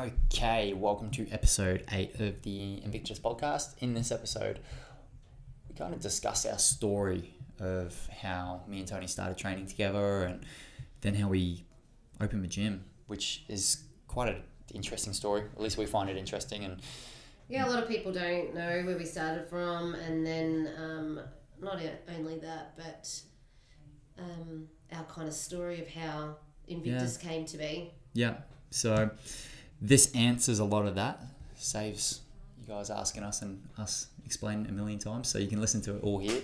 Okay, welcome to episode eight of the Invictus podcast. In this episode, we kind of discuss our story of how me and Toni started training together and then how we opened the gym, which is quite an interesting story. At least we find it interesting. And Yeah, a lot of people don't know where we started from, and then um, not only that, but um, our kind of story of how Invictus came to be. yeah, so this answers a lot of that, saves you guys asking us and us explaining a million times, so you can listen to it all here.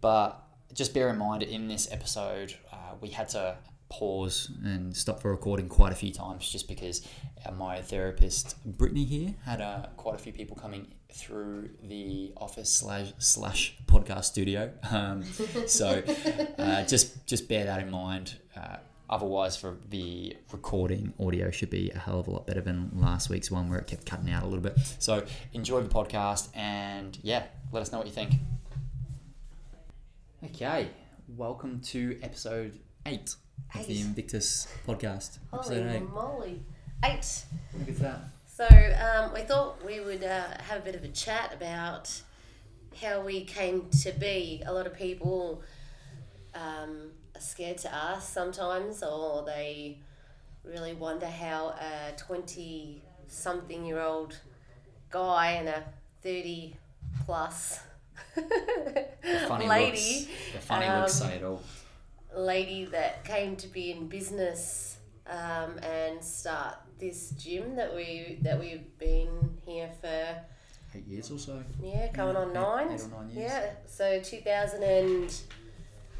But just bear in mind, in this episode, uh, we had to pause and stop the recording quite a few times just because my therapist Brittany here had uh, quite a few people coming through the office slash slash podcast studio. Um, so uh, just just bear that in mind. Uh, otherwise, for the recording audio should be a hell of a lot better than last week's one where it kept cutting out a little bit. So enjoy the podcast and yeah, let us know what you think. Okay, welcome to episode eight of the Invictus podcast. Holy Episode eight. moly. Eight. Look at that. So um, we thought we would uh, have a bit of a chat about how we came to be. A lot of people um, scared to ask sometimes, or they really wonder how a 20 something year old guy and a 30 plus funny lady looks. The funny looks um, say it all. lady that came to be in business um, and start this gym that we that we've been here for Eight years or so. yeah going Yeah, on eight- nine eight or nine years. yeah so 2000 and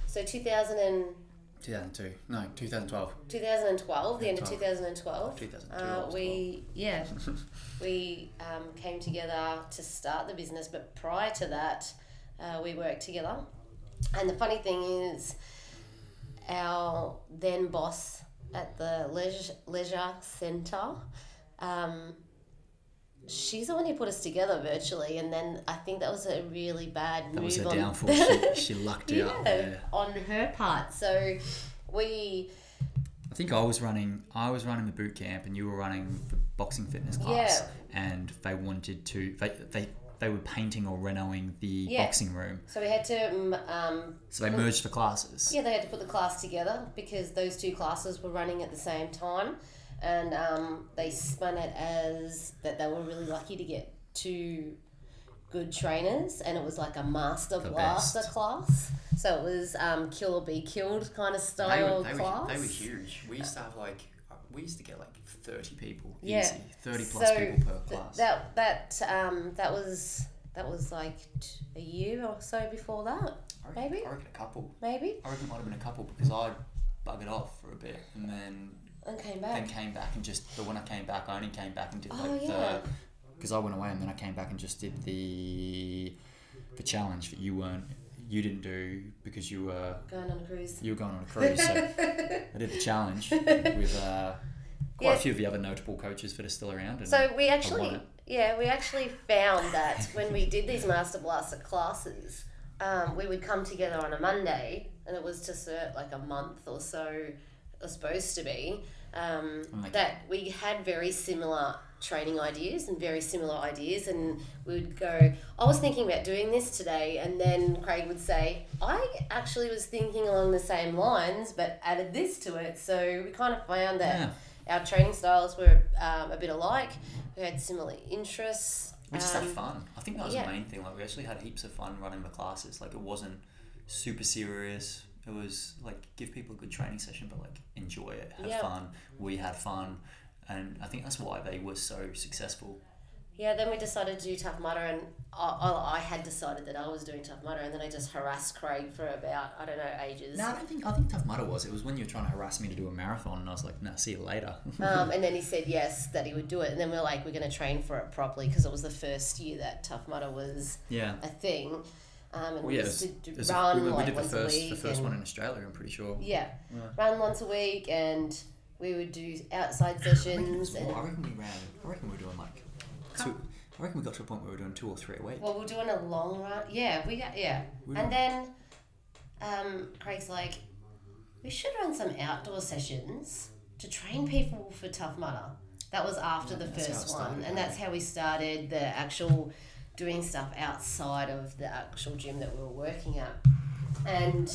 so 2000 and 2002. No, 2012. 2012 the end of 12. 2012 2002. uh, we yeah we um, came together to start the business but prior to that uh, we worked together and the funny thing is our then boss at the leisure, leisure centre um, she's the one who put us together virtually and then i think that was a really bad That move was her downfall. she, she lucked yeah, up there. on her part so we I think I was running. I was running the boot camp, and you were running the boxing fitness class. Yeah. And they wanted to. They they, they were painting or renoing the Yeah. boxing room, so we had to um, um, so they merged the classes. Yeah, they had to put the class together because those two classes were running at the same time, and um, they spun it as that they were really lucky to get two good trainers, and it was like a master The blaster best. class. So it was um, kill or be killed kind of They style were, they, were, they were huge. We used to have like we used to get like thirty people. Yeah. Easy. Thirty plus So people per th- class. that that um, that was that was like t- a year or so before that, I reckon, maybe? I reckon a couple. maybe, I reckon it might have been a couple because I buggered off for a bit and then and came then back. came back and just but when I came back I only came back and did Oh, like yeah. the because I went away and then I came back and just did the the challenge that you weren't you didn't do because you were Going on a cruise. you were going on a cruise so I did the challenge with uh, quite Yeah. a few of the other notable coaches that are still around and So we actually, yeah, we actually found that when we did these Master Blaster classes, um, we would come together on a Monday, and it was just a, like a month or so, was supposed to be. Um, like- that we had very similar training ideas and very similar ideas, and we would go. I was thinking about doing this today, and then Craig would say, "I actually was thinking along the same lines, but added this to it." So we kind of found that yeah our training styles were um, a bit alike. We had similar interests. we just Um, had fun I think that was yeah. the main thing like we actually had heaps of fun running the classes like it wasn't super serious it was like give people a good training session but like enjoy it have Yeah. fun we had fun and I think that's why they were so successful Yeah, then we decided to do Tough Mudder, and I, I, had decided that I was doing Tough Mudder, and then I just harassed Craig for about, I don't know, ages. no I don't think I think Tough Mudder was it was when you were trying to harass me to do a marathon and I was like nah see you later Um, and then he said yes, that he would do it. And then we are like, we're going to train for it properly because it was the first year that Tough Mudder was yeah a thing. Um, and well we yeah it used was, to it d- run we, we like did the once first a week. the first and, one in Australia I'm pretty sure Yeah, Yeah. run once a week, and we would do outside I reckon, sessions. was more. I reckon we ran I reckon we were doing like two I reckon we got to a point where we were doing two or three a week well, we're doing a long run. Yeah, we got, yeah. We And then um, Craig's like, we should run some outdoor sessions to train people for Tough Mudder. That was after Yeah, the that's how it first started, one, and yeah. that's how we started the actual doing stuff outside of the actual gym that we were working at, and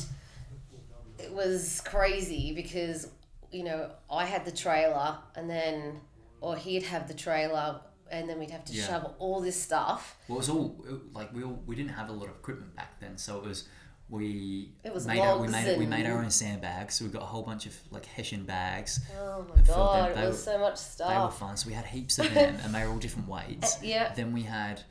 it was crazy because you know I had the trailer, and then or he'd have the trailer, and then we'd have to Yeah. shove all this stuff. Well, it was all like we all, we didn't have a lot of equipment back then, so it was we It was made our, we made we made our own sandbags. So we got a whole bunch of like hessian bags. Oh my god, that it was were- so much stuff. They were fun. So we had heaps of them, and they were all different weights. Yeah. Then we had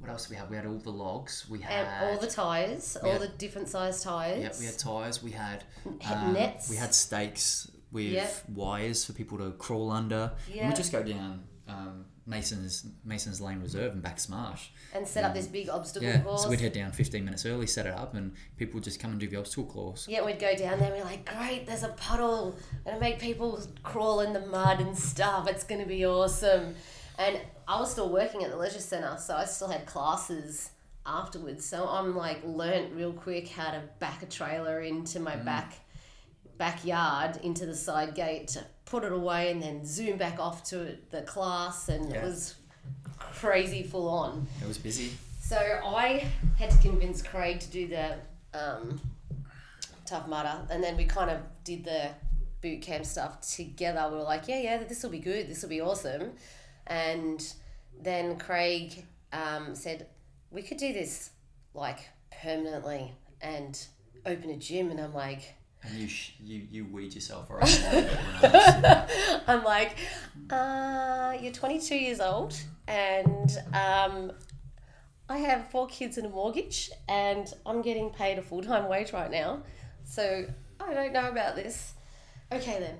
what else? We had we had all the logs. We had And all the tires, all had- the different size tires. yeah, we had tires. We had um, nets. We had stakes with Yep. wires for people to crawl under. And Yeah. we just go down um, Mason's Mason's Lane Reserve and back Smash. and set up this big obstacle Yeah, course. so we'd head down 15 minutes early, set it up, and people would just come and do the obstacle course. Yeah, we'd go down there and we're like, great, there's a puddle. Gonna make people crawl in the mud and stuff. It's gonna be awesome. And I was still working at the leisure centre, so I still had classes afterwards. So I'm like learnt real quick how to back a trailer into Mm. my back backyard into the side gate to put it away and then zoom back off to the class and Yeah. it was crazy full on. It was busy. So I had to convince Craig to do the um, Tough Mudder, and then we kind of did the boot camp stuff together. We were like, yeah, yeah, this will be good, this will be awesome. And then Craig um, said, we could do this like permanently and open a gym. And I'm like, And you sh- you you weed yourself around. a little bit when I was- I'm like, uh, you're 22 years old, and um, I have four kids and a mortgage, and I'm getting paid a full time wage right now. So I don't know about this. Okay then.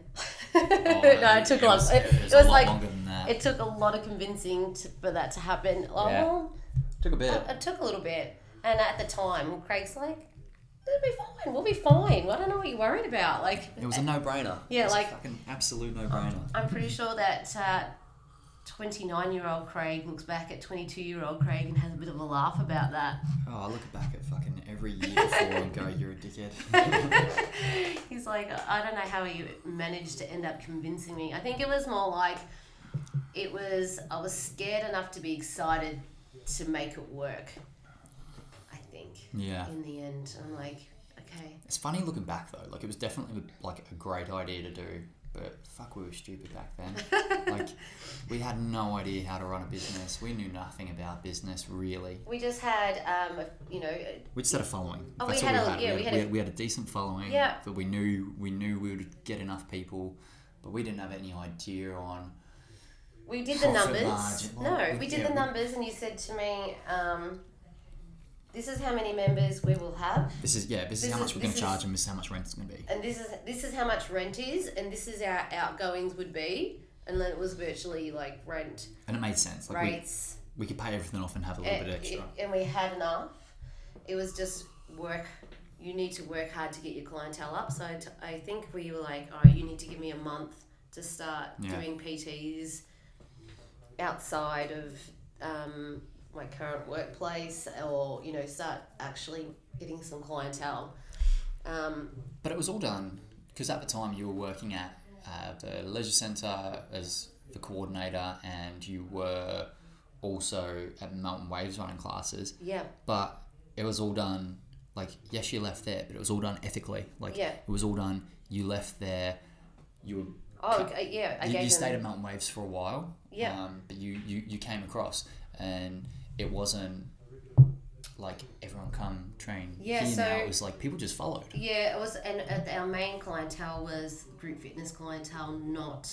Oh, no, it took a lot. was- It, it was, a was lot like longer than that. it took a lot of convincing to, for that to happen. Oh, Yeah. well, took a bit. it, it took a little bit, and at the time, Craig's like, "It'll be fine. We'll be fine. I don't know what you're worried about." Like, It was a no-brainer. Yeah, It was like- fucking absolute no-brainer. I'm pretty sure that uh, 29 year old Craig looks back at 22 year old Craig and has a bit of a laugh about that. Oh, I look back at fucking every year before and go, "You're a dickhead." He's like, I don't know how you managed to end up convincing me. I think it was more like it was, I was scared enough to be excited to make it work. I think. Yeah. In the end, I'm like, okay. It's funny looking back though. Like it was definitely like a great idea to do, but fuck, we were stupid back then. like we had no idea how to run a business. We knew nothing about business really. We just had, um, you know, We just had a following. Oh, we had a- we had. yeah, we, we had, we, a- had, we had a decent following. Yeah. That we knew we knew we would get enough people, but we didn't have any idea on. We did the numbers. No, we we- did yeah, the numbers, and you said to me, um, "This is how many members we will have, This is yeah. This, This is how is- much we're going to is- charge, and this is how much rent it's going to be. and this is this is how much rent is, and this is our outgoings would be." And then it was virtually like rent And it made sense. Like we, rates, we could pay everything off and have a little and, bit extra. and we had enough. It was just work. You need to work hard to get your clientele up. So t- I think we were like, "All right, you need to give me a month to start Yeah. doing PTs outside of um, my current workplace, or you know, start actually getting some clientele." Um, But it was all done because at the time you were working at uh, the leisure centre as the coordinator, and you were also at Mountain Waves running classes. yeah, But it was all done like yes, you left there, but it was all done ethically. Like Yeah. it was all done. You left there. You were oh okay, yeah, I you, gave you stayed at Mountain Waves for a while. Yeah. Um, but you, you, you came across and it wasn't like everyone come train Yeah, here so- now. It was like people just followed. Yeah, it was, and uh, our main clientele was group fitness clientele, not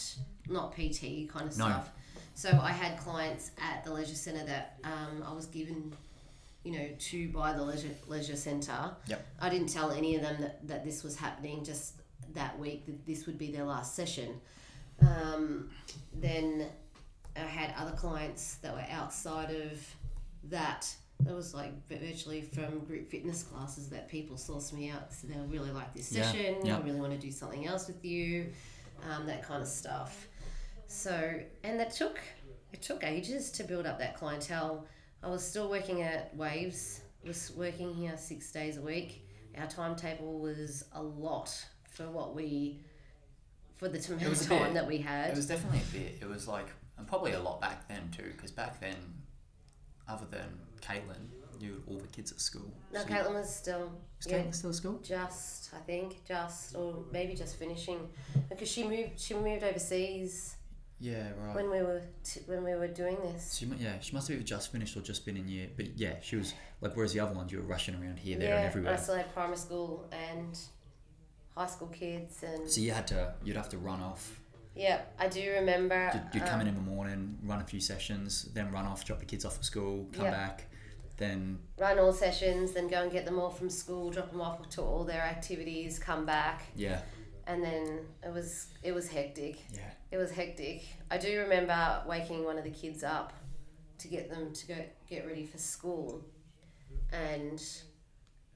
not PT kind of No. stuff. So I had clients at the leisure centre that um, I was given, you know, to by the leisure leisure centre. Yep. I didn't tell any of them that, that this was happening just that week. That this would be their last session. Um, then I had other clients that were outside of that. It was like virtually from group fitness classes that people sourced me out. So they really like this session. yeah. I really want to do something else with you, um, that kind of stuff. So and that took it took ages to build up that clientele. I was still working at Waves. Was working here six days a week. Our timetable was a lot for what we for the amount of time bit. that we had. It was definitely a bit. It was like, and probably a lot back then too, because back then, other than Caitlin, you all the kids at school. no, So Caitlin was still Is yeah, Caitlin still at school? just I think just or maybe just finishing because she moved she moved overseas Yeah, right. when we were t- when we were doing this. She, yeah, she must have either just finished or just been in year. But yeah, she was like, whereas the other ones, you were rushing around here, there, yeah, and everywhere. I still had primary school and high school kids and So you had to, you'd have to run off. yeah, I do remember. You'd, you'd come in um, in the morning, run a few sessions, then run off, drop the kids off at school, come Yeah. back, then run all sessions, then go and get them all from school, drop them off to all their activities, come back, yeah, and then it was it was hectic. yeah, It was hectic. I do remember waking one of the kids up to get them to go get ready for school, and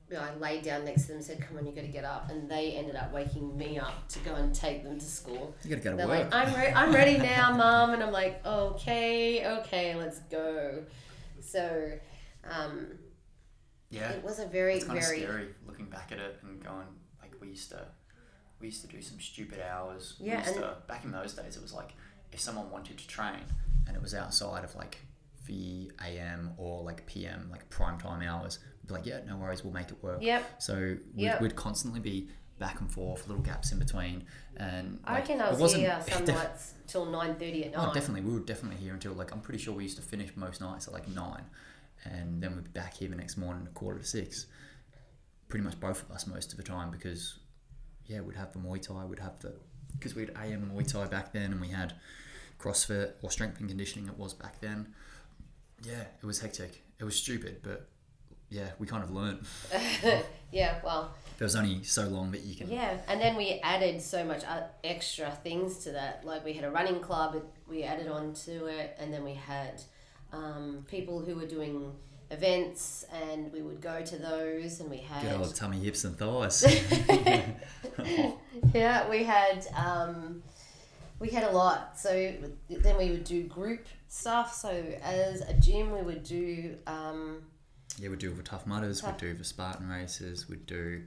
you know, I laid down next to them and said, "Come on, you got to get up," and they ended up waking me up to go and take them to school. you gotta go to They're work. like, "I'm re- I'm ready now, mum," and I'm like, "Okay, okay, let's go." So, um, yeah, it was a very it's kind of very scary looking back at it and going like we used to, we used to do some stupid hours. We Yeah, used and- to, back in those days, it was like if someone wanted to train and it was outside of like the AM or like PM, like prime time hours, we'd be like, yeah, no worries, we'll make it work. Yep. So we'd, Yep. we'd constantly be back and forth, little gaps in between, and I like, reckon I was wasn't- here some def- nights till nine thirty at night. Oh, night. definitely. We were definitely here until like I'm pretty sure we used to finish most nights at like nine, and then we'd be back here the next morning at quarter to six. Pretty much both of us most of the time because, yeah, we'd have the Muay Thai, we'd have the because we had AM Muay Thai back then, and we had CrossFit or strength and conditioning. It was back then. Yeah, it was hectic. It was stupid, but yeah, we kind of learned. yeah, well, There was only so long that you can. yeah, and then we added so much extra things to that. Like we had a running club, we added on to it, and then we had um, people who were doing events, and we would go to those, and we had Good old tummy, hips, and thighs. yeah, we had um, we had a lot. So then we would do group stuff. So as a gym, we would do um, Yeah, we'd do the Tough Mudders, we'd do the Spartan races, we'd do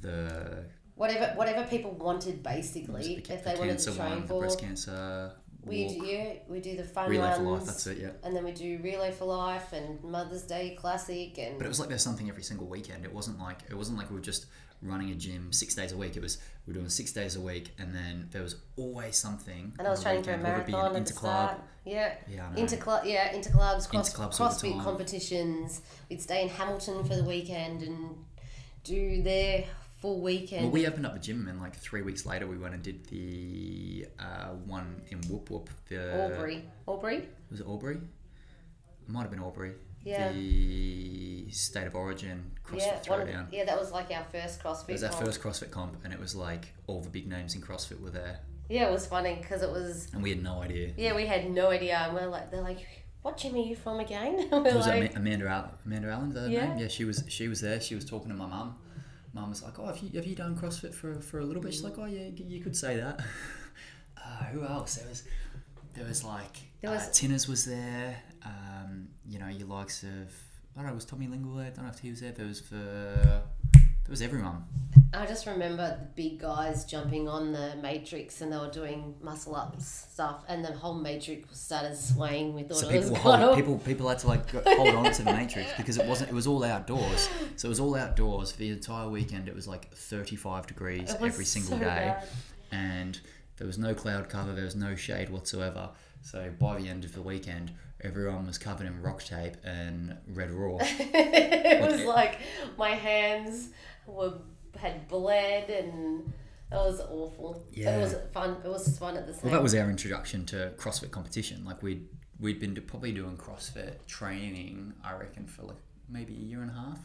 the, whatever whatever people wanted, basically. the if they wanted cancer to train one, the for, breast cancer we walk, do yeah, we do the fun relay for life. That's it, yeah. and then we do relay for life and Mother's Day Classic and But it was like there's something every single weekend. It wasn't like it wasn't like we were just running a gym six days a week. It was we were doing six days a week, and then there was always something. and I was the training for a weekend, whether it be an marathon at the interclub. start. Yeah. Yeah, I know. Interclub, yeah, interclubs, cross, Interclubs all the CrossFit time. competitions. We'd stay in Hamilton for the weekend and do their full weekend. Well, we opened up the gym, and like three weeks later, we went and did the uh, one in Whoop Whoop. The Albury, Albury, was it Albury? It might have been Albury. Yeah. The state of origin CrossFit yeah, of, Throwdown. yeah, that was like our first CrossFit. It was our comp. first CrossFit comp, and it was like all the big names in CrossFit were there, Yeah, it was funny because it was. and we had no idea. Yeah, we had no idea, and we're like, they're like, "What gym are you from again?" we're was like, Amanda Al- Amanda Allen? Yeah. name? Yeah, she was. She was there. She was talking to my mum. Mum was like, "Oh, have you have you done CrossFit for for a little bit?" She's like, "Oh yeah, you could say that." Uh, who else? There was there was like There uh, was- Tinners was there. Um, you know, your likes of I don't know. Was Tommy Lingle there? I don't know if he was there. There was for there was everyone. I just remember the big guys jumping on the matrix and they were doing muscle ups stuff, and the whole matrix started swaying. with thought So people hold, people people had to like hold on to the matrix because it wasn't it was all outdoors. So it was all outdoors for the entire weekend. It was like thirty five degrees every single so day, bad. and there was no cloud cover. There was no shade whatsoever. So by the end of the weekend, everyone was covered in rock tape and red raw. it was like my hands were had bled and it was awful. Yeah. It was fun. It was fun at the same. Well, that was our introduction to CrossFit competition. Like we'd we'd been probably doing CrossFit training, I reckon, for like maybe a year and a half.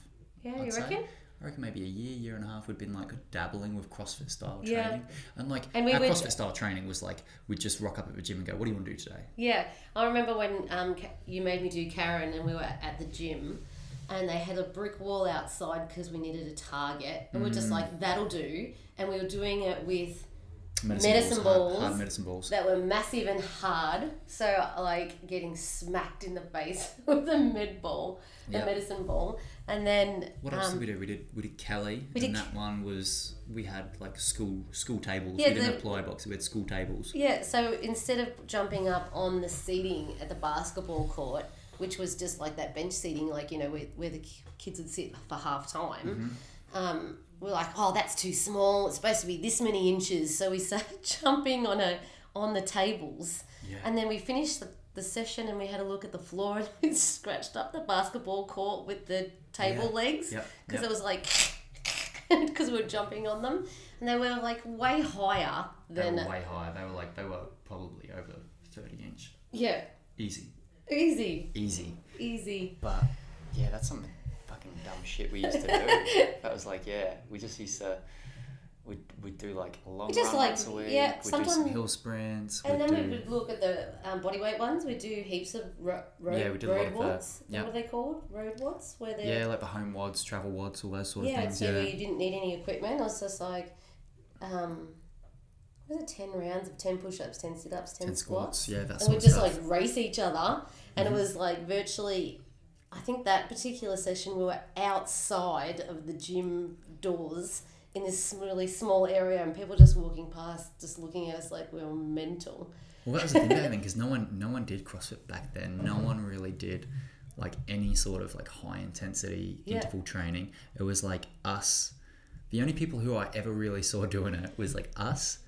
Yeah, I'd you say. reckon? I reckon maybe a year, year and a half, we'd been like dabbling with CrossFit style Yeah. training. And like And we our would- CrossFit style training was like we'd just rock up at the gym and go, What do you want to do today? Yeah, I remember when um, you made me do Karen and we were at the gym and they had a brick wall outside because we needed a target. And we Mm. just like, that'll do. And we were doing it with Medicine hard- balls. hard medicine balls. that were massive and hard. So like getting smacked in the face with a med ball, a Yep. medicine ball, and then What else um, did we do? We did we did Kelly, we and did that one was we had like school school tables. Yeah, we didn't the- have ply box. We had school tables. Yeah, so instead of jumping up on the seating at the basketball court, which was just like that bench seating, like, you know, where, where the kids would sit for half time, um, we're like, oh, that's too small. It's supposed to be this many inches. So we started jumping on a on the tables. Yeah. And then we finished the, the session and we had a look at the floor and we scratched up the basketball court with the table Yeah. legs because yep. it was like because we were jumping on them and they were like way higher They than were way higher. They were like they were probably over thirty inch. yeah Easy, easy easy. easy But yeah, that's some fucking dumb shit we used to do. that was like yeah, we just used to. We'd, we'd do like a long Just run like- once a week. yeah, we'd do some hill sprints. and we'd then do, we would look at the um, body weight ones we do heaps of ro- road, Yeah, we did a lot road of that. WODs what are they called road WODs where they're yeah, like the home WODs, travel WODs, all those sort of yeah, things. so Yeah, where you didn't need any equipment. I was just like, um, was it ten rounds of ten push-ups, ten sit-ups, ten squats, squats. Yeah, that and we of just stuff. like race each other, and Mhm. it was like virtually. I think that particular session we were outside of the gym doors in this really small area, and people just walking past, just looking at us like we were mental. Well, that was the thing back then because no one, no one did CrossFit back then. No mm-hmm. one really did like any sort of like high intensity Yeah. interval training. It was like us. The only people who I ever really saw doing it was like us,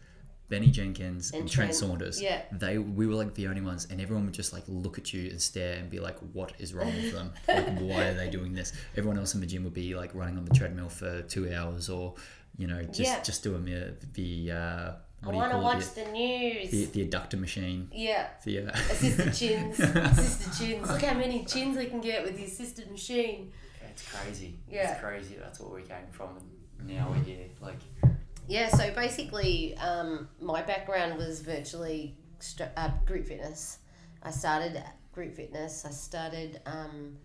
Benny Jenkins, and, And Trent, Trent, Saunders. yeah. They we were like the only ones, and everyone would just like look at you and stare and be like, "What is wrong with them? Like, why are they doing this?" Everyone else in the gym would be like running on the treadmill for two hours, or you know, just Yeah. just doing the the uh, I what do you want to call watch it? the news. The, the, the adductor machine. yeah. The uh, Assisted chins. assisted chins. Look how many chins we can get with the assisted machine. It's crazy. Yeah. It's crazy. That's what we came from. And now we're here. Like, Yeah, so basically, um, my background was virtually str- uh, group fitness. I started group fitness. I started um,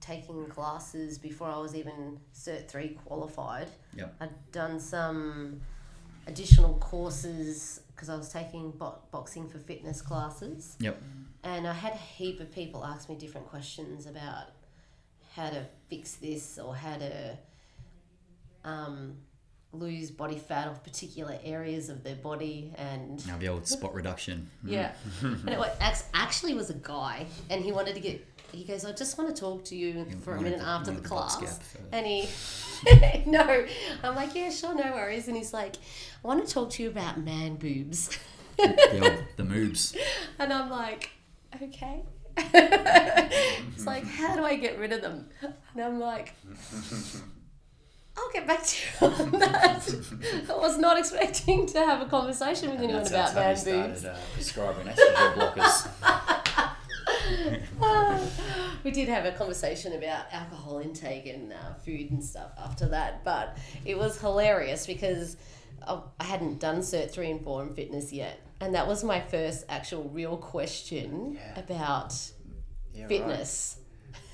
taking classes before I was even Cert 3 qualified. Yep. I'd done some additional courses because I was taking bo- boxing for fitness classes. Yep. And I had a heap of people ask me different questions about how to fix this or how to um, lose body fat off particular areas of their body. And now the old spot reduction. Mm. yeah, and it actually was a guy, and he wanted to get. He goes, I just want to talk to you You for a minute the- after the the class. And he, no, I'm like, yeah, sure, no worries. And he's like, I want to talk to you about man boobs. the old the moves. And I'm like, okay. it's like, how do I get rid of them? And I'm like, I'll get back to you on that. I was not expecting to have a conversation with anyone about man boobs. uh, prescribing estrogen blockers. we did have a conversation about alcohol intake and uh, food and stuff after that, but it was hilarious because I I hadn't done Cert 3 and 4 in fitness yet. And that was my first actual real question Yeah. about Yeah, right. fitness.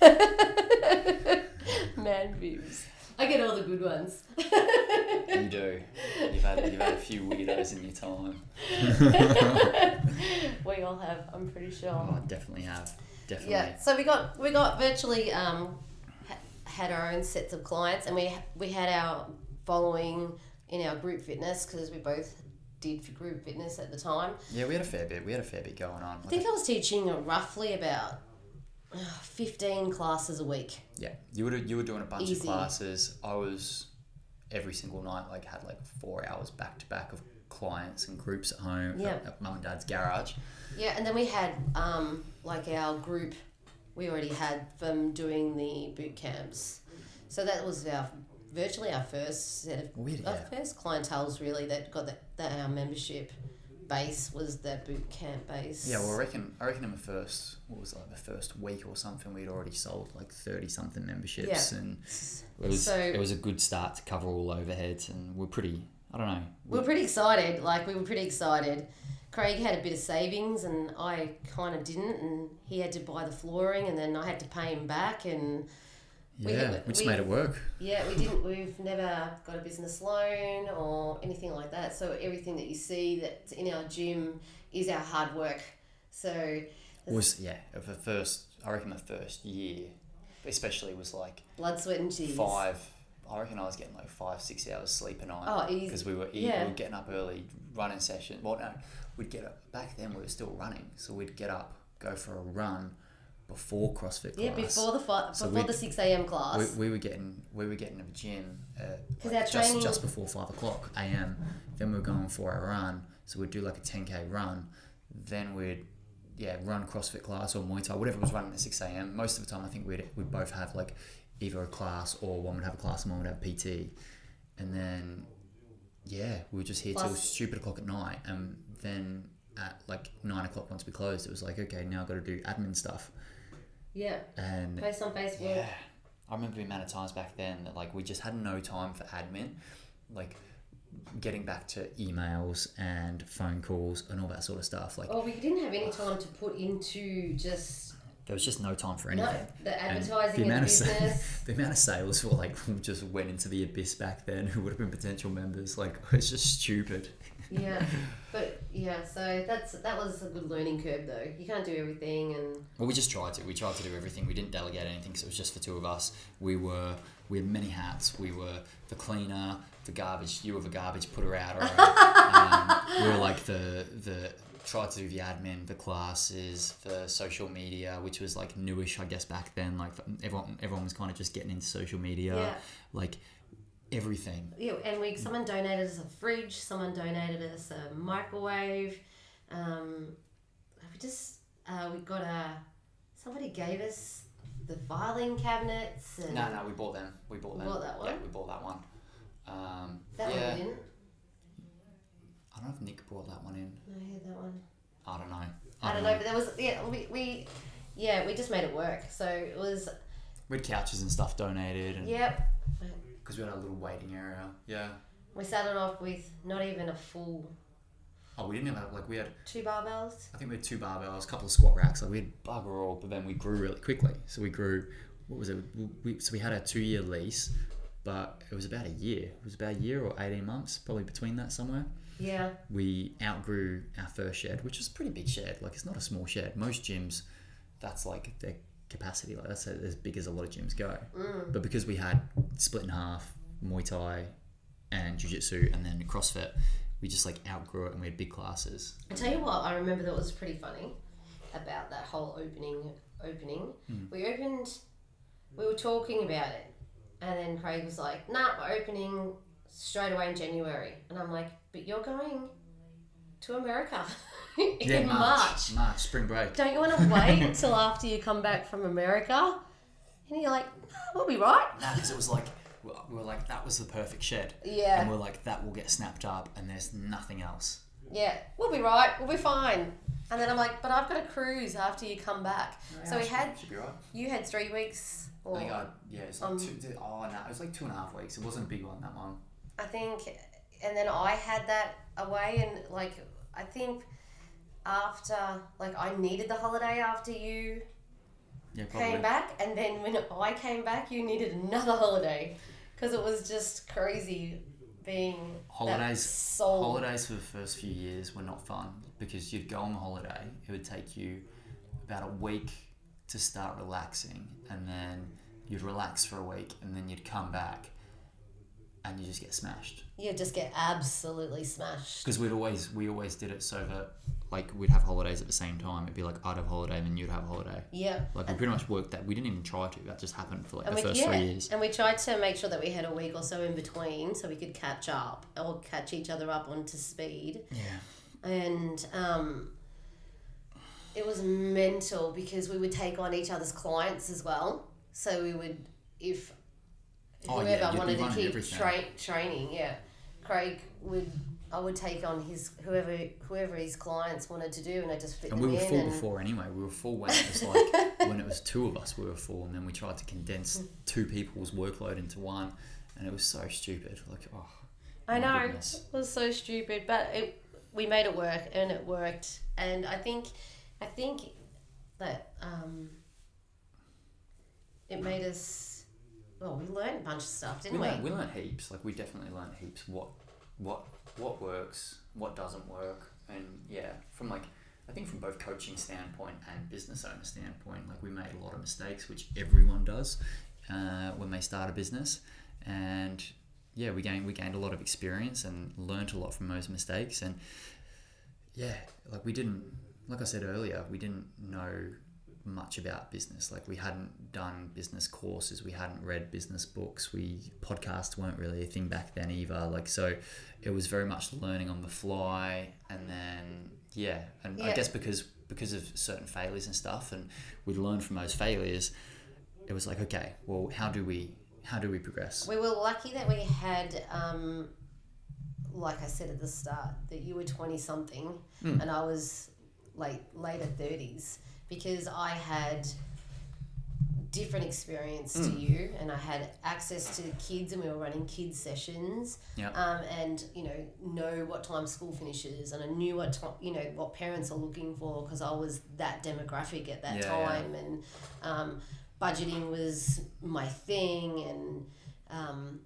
Man boobs. I get all the good ones. You do. You've had you've had a few weirdos in your time. we all have, I'm pretty sure. Oh, I definitely have. Definitely. Yeah, so we got we got virtually um, ha- had our own sets of clients, and we we had our following in our group fitness because we both did for group fitness at the time. Yeah, we had a fair bit. We had a fair bit going on. I think I was teaching roughly about uh, fifteen classes a week. Yeah, you were you were doing a bunch Easy. of classes. I was every single night like had like four hours back to back of clients and groups at home Yeah. at, at mum and dad's garage. Yeah, and then we had um, like our group. We already had them doing the boot camps, so that was our virtually our first set of We had- our yeah. first clientels really that got that, that our membership base was that boot camp base. Yeah, well, I reckon I reckon in the first what was it, like the first week or something, we'd already sold like thirty something memberships, and it was So- it was a good start to cover all overheads, and we're pretty. I don't know. we were pretty excited. Like we were pretty excited. Craig had a bit of savings, and I kind of didn't, and he had to buy the flooring, and then I had to pay him back, and We- Yeah, we- we, just we- made it work. Yeah, we didn't. We've never got a business loan or anything like that. So everything that you see that's in our gym is our hard work. So Was yeah, the first. I reckon the first year, especially was like blood, sweat, and tears. five. I reckon I was getting like five, six hours sleep a night. Oh, easy. because we were eating, yeah. we were getting up early, running session. Well, no, we'd get up back then. We were still running, so we'd get up, go for a run before CrossFit class. Yeah, before the fi- So before the six a.m. class. we, we were getting we were getting to the gym at 'Cause like our just training- just before five o'clock a.m. Then we were going for a run, so we'd do like a ten k run. Then we'd yeah run CrossFit class or Muay Thai, whatever was running at six a.m. Most of the time, I think we'd we'd both have like either a class or one would have a class and one would have PT, and then yeah we were just here till stupid o'clock at night, and then at like nine o'clock once we closed, it was like okay now I've got to do admin stuff yeah, and post on Facebook. yeah. I remember the amount of times back then that like we just had no time for admin. Like getting back to emails and phone calls and all that sort of stuff. Like Or we didn't have any time to put into just there was just no time for no anything. the And the and the amount of the amount of sales were like just went into the abyss back then who would have been potential members. Like it's just stupid. Yeah, but yeah, so that's that was a good learning curve though. You can't do everything, and Well, we just tried to. We tried to do everything. We didn't delegate anything because it was just for two of us. We were we had many hats. We were the cleaner, the garbage. You were the garbage putter outer. um, we were like the the tried to do the admin, the classes, the social media, which was like newish, I guess, back then. Like everyone everyone was kind of just getting into social media, Yeah. like everything. yeah, and we someone donated us a fridge, someone donated us a microwave. Um, we just uh, we got a somebody gave us the filing cabinets and No, no, we bought them. We bought them. Bought that Yeah, one? we bought that one. Um, that yeah, one we didn't. I don't know if Nick brought that one in. No, I had that one. I don't know. I don't know, but there was yeah we, we yeah we just made it work. So it was We had couches and stuff donated, and yep. Because we had a little waiting area. Yeah. We started off with not even a full Oh, we didn't even have like we had. two barbells. I think we had two barbells, a couple of squat racks. Like we had bugger all, but then we grew really quickly. So we grew. What was it? We, so we had a two-year lease, but it was about a year. It was about a year or eighteen months, probably between that somewhere. Yeah, We outgrew our first shed, which was a pretty big shed. Like it's not a small shed. Most gyms, that's like their capacity. Like that's as big as a lot of gyms go. Mm. But because we had split in half Muay Thai and Jiu Jitsu and then CrossFit, we just like outgrew it and we had big classes. I tell you what, I remember that was pretty funny about that whole opening. Opening, we opened. We were talking about it, and then Craig was like, "Nah, we're opening straight away in January," and I'm like, "But you're going to America in March. March, spring break. Don't you want to wait till after you come back from America?" And you're like, "Nah, "We'll be right." No, because it was like we were like that was the perfect shed, Yeah. and we're like that will get snapped up, and there's nothing else. Yeah, we'll be right. We'll be fine. And then I'm like, but I've got a cruise after you come back. so we had should be right. you had three weeks, or I think I yeah, it's like Um, two. Oh no, it was like two and a half weeks. It wasn't a big one that one. I think, and then I had that away, and like I think after like I needed the holiday after you Yeah, came back, and then when I came back, you needed another holiday because it was just crazy being Holidays, soul. holidays for the first few years were not fun because you'd go on the holiday. It would take you about a week to start relaxing, and then you'd relax for a week, and then you'd come back, and you just get smashed. You just get absolutely smashed. Because we'd always we always did it so that like we'd have holidays at the same time. It'd be like I'd have a holiday, and then you'd have a holiday. Yeah. Like we pretty much worked that. We didn't even try to. That just happened for like And the we, first yeah, three years. and we tried to make sure that we had a week or so in between so we could catch up or catch each other up onto speed. Yeah. And um, it was mental because we would take on each other's clients as well. So we would, if Oh, whoever yeah, wanted to keep tra- training, yeah, Craig would. I would take on his whoever whoever his clients wanted to do, and I just fit And we were full and before anyway. We were full when it was like when it was two of us. We were full, and then we tried to condense two people's workload into one, and it was so stupid. Like oh, I know goodness. it was so stupid, but it we made it work and it worked. And I think I think that um, it made us well, we learned a bunch of stuff, didn't we we? learned, we learned heaps. Like we definitely learned heaps. What what what works, what doesn't work, and yeah, from like I think from both coaching standpoint and business owner standpoint, like we made a lot of mistakes, which everyone does uh, when they start a business, and yeah, we gained we gained a lot of experience and learned a lot from those mistakes, and yeah, like we didn't, like I said earlier, we didn't know much about business. Like we hadn't done business courses, we hadn't read business books, we podcasts weren't really a thing back then either. Like so, it was very much learning on the fly, and then yeah, and I guess because because of certain failures and stuff, and we'd learned from those failures, it was like okay, well, how do we how do we progress? We were lucky that we had, um, like I said at the start, that you were 20 something Mm. and I was like later 30s because I had different experience to Mm. you and I had access to kids and we were running kids sessions Yeah. um, and you know know what time school finishes and I knew what time you know what parents are looking for because I was that demographic at that Yeah, yeah. time and um, budgeting was my thing and um,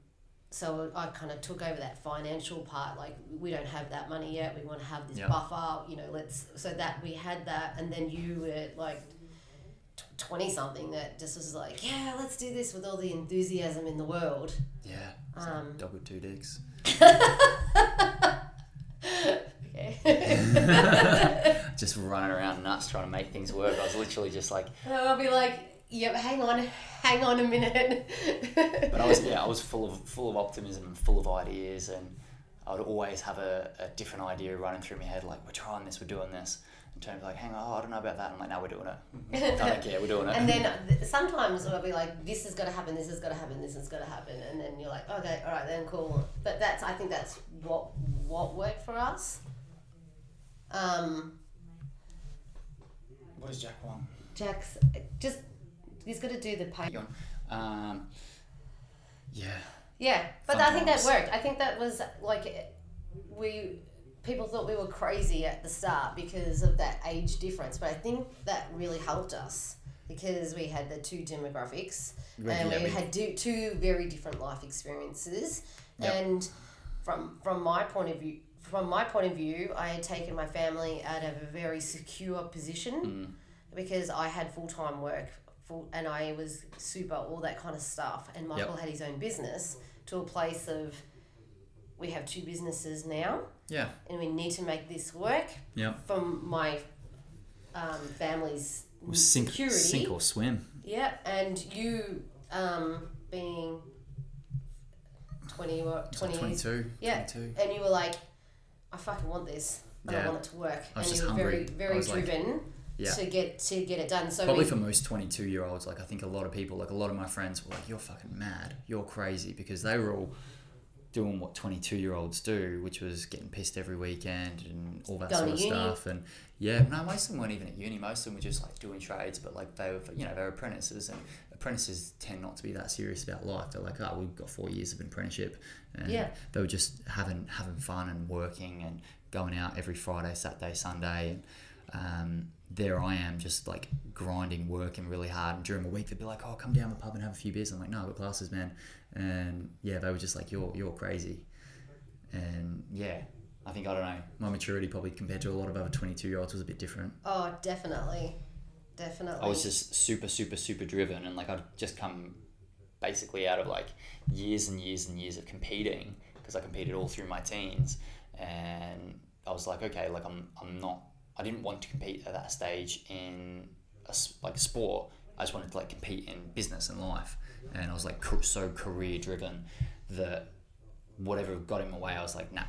so I kind of took over that financial part like we don't have that money yet we want to have this Yeah. buffer you know let's so that we had that and then you were like 20 something that just was like yeah let's do this with all the enthusiasm in the world Yeah, like Um, dog with two dicks. okay just running around nuts trying to make things work. I was literally just like, And I'll be like yep hang on hang on a minute but I was yeah, I was full of full of optimism and full of ideas, and I would always have a, a different idea running through my head. Like we're trying this, we're doing this. And Toni's like, hang on, oh, I don't know about that. I'm like, no, we're doing it. I don't care, we're doing it. And then th- sometimes I'll be like, this is gonna happen, this is gonna happen, this is gonna happen, and then you're like, okay, all right, then cool. But that's I think that's what what worked for us. Um, what does Jack want? Jack's just he's got to do the pay. Um, yeah, Yeah, but Fun I think that worked. I think that was like we people thought we were crazy at the start because of that age difference, but I think that really helped us because we had the two demographics We- and yeah, we we- had do, two very different life experiences. Yep. And from from my point of view, from my point of view, I had taken my family out of a very secure position Mm. because I had full time work, full, and I was super all that kind of stuff. And Michael had his own business to a place of we have two businesses now, yeah, and we need to make this work yeah. from my um, family's Sink, security. sink or swim. Yeah, and you um, being twenty or It's twenty, 22, Yeah. 22. and you were like, I fucking want this. and I Yeah. want it to work. I was and you were hungry. very, very was like- driven Yeah. to get to get it done. So Probably we, for most 22 year olds, like I think a lot of people, like a lot of my friends were like, you're fucking mad. You're crazy because they were all doing what 22 year olds do, which was getting pissed every weekend and all that Going sort of uni. stuff. And yeah, no, most of them weren't even at uni. Most of them were just like doing trades, but like they were, you know, they were apprentices and apprentices tend not to be that serious about life. They're like, oh, we've got four years of apprenticeship. And Yeah. they were just having, having fun and working and going out every Friday, Saturday, Sunday. And, um, there I am just like grinding, working really hard. And during the week, they'd be like, "Oh, come down the pub and have a few beers." I'm like, "No, I've got classes, man." And yeah, they were just like, "You're you're crazy." And yeah, I think I don't know. My maturity probably compared to a lot of other 22 year olds was a bit different. oh, definitely, definitely. I was just super, super, super driven, and like I'd just come basically out of like years and years and years of competing because I competed all through my teens, and I was like, okay, like I'm, I'm not, I didn't want to compete at that stage in a, like a sport. I just wanted to like compete in business and life, and I was like so career driven that whatever got in my way, I was like, nah,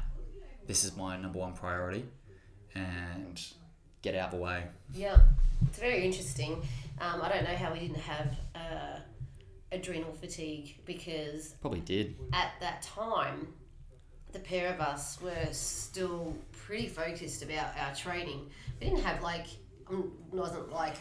this is my number one priority, and get out of the way. Yeah, it's very interesting. Um, I don't know how we didn't have uh, adrenal fatigue because Probably did. at that time, the pair of us were still pretty focused about our training. We didn't have like, um, wasn't like,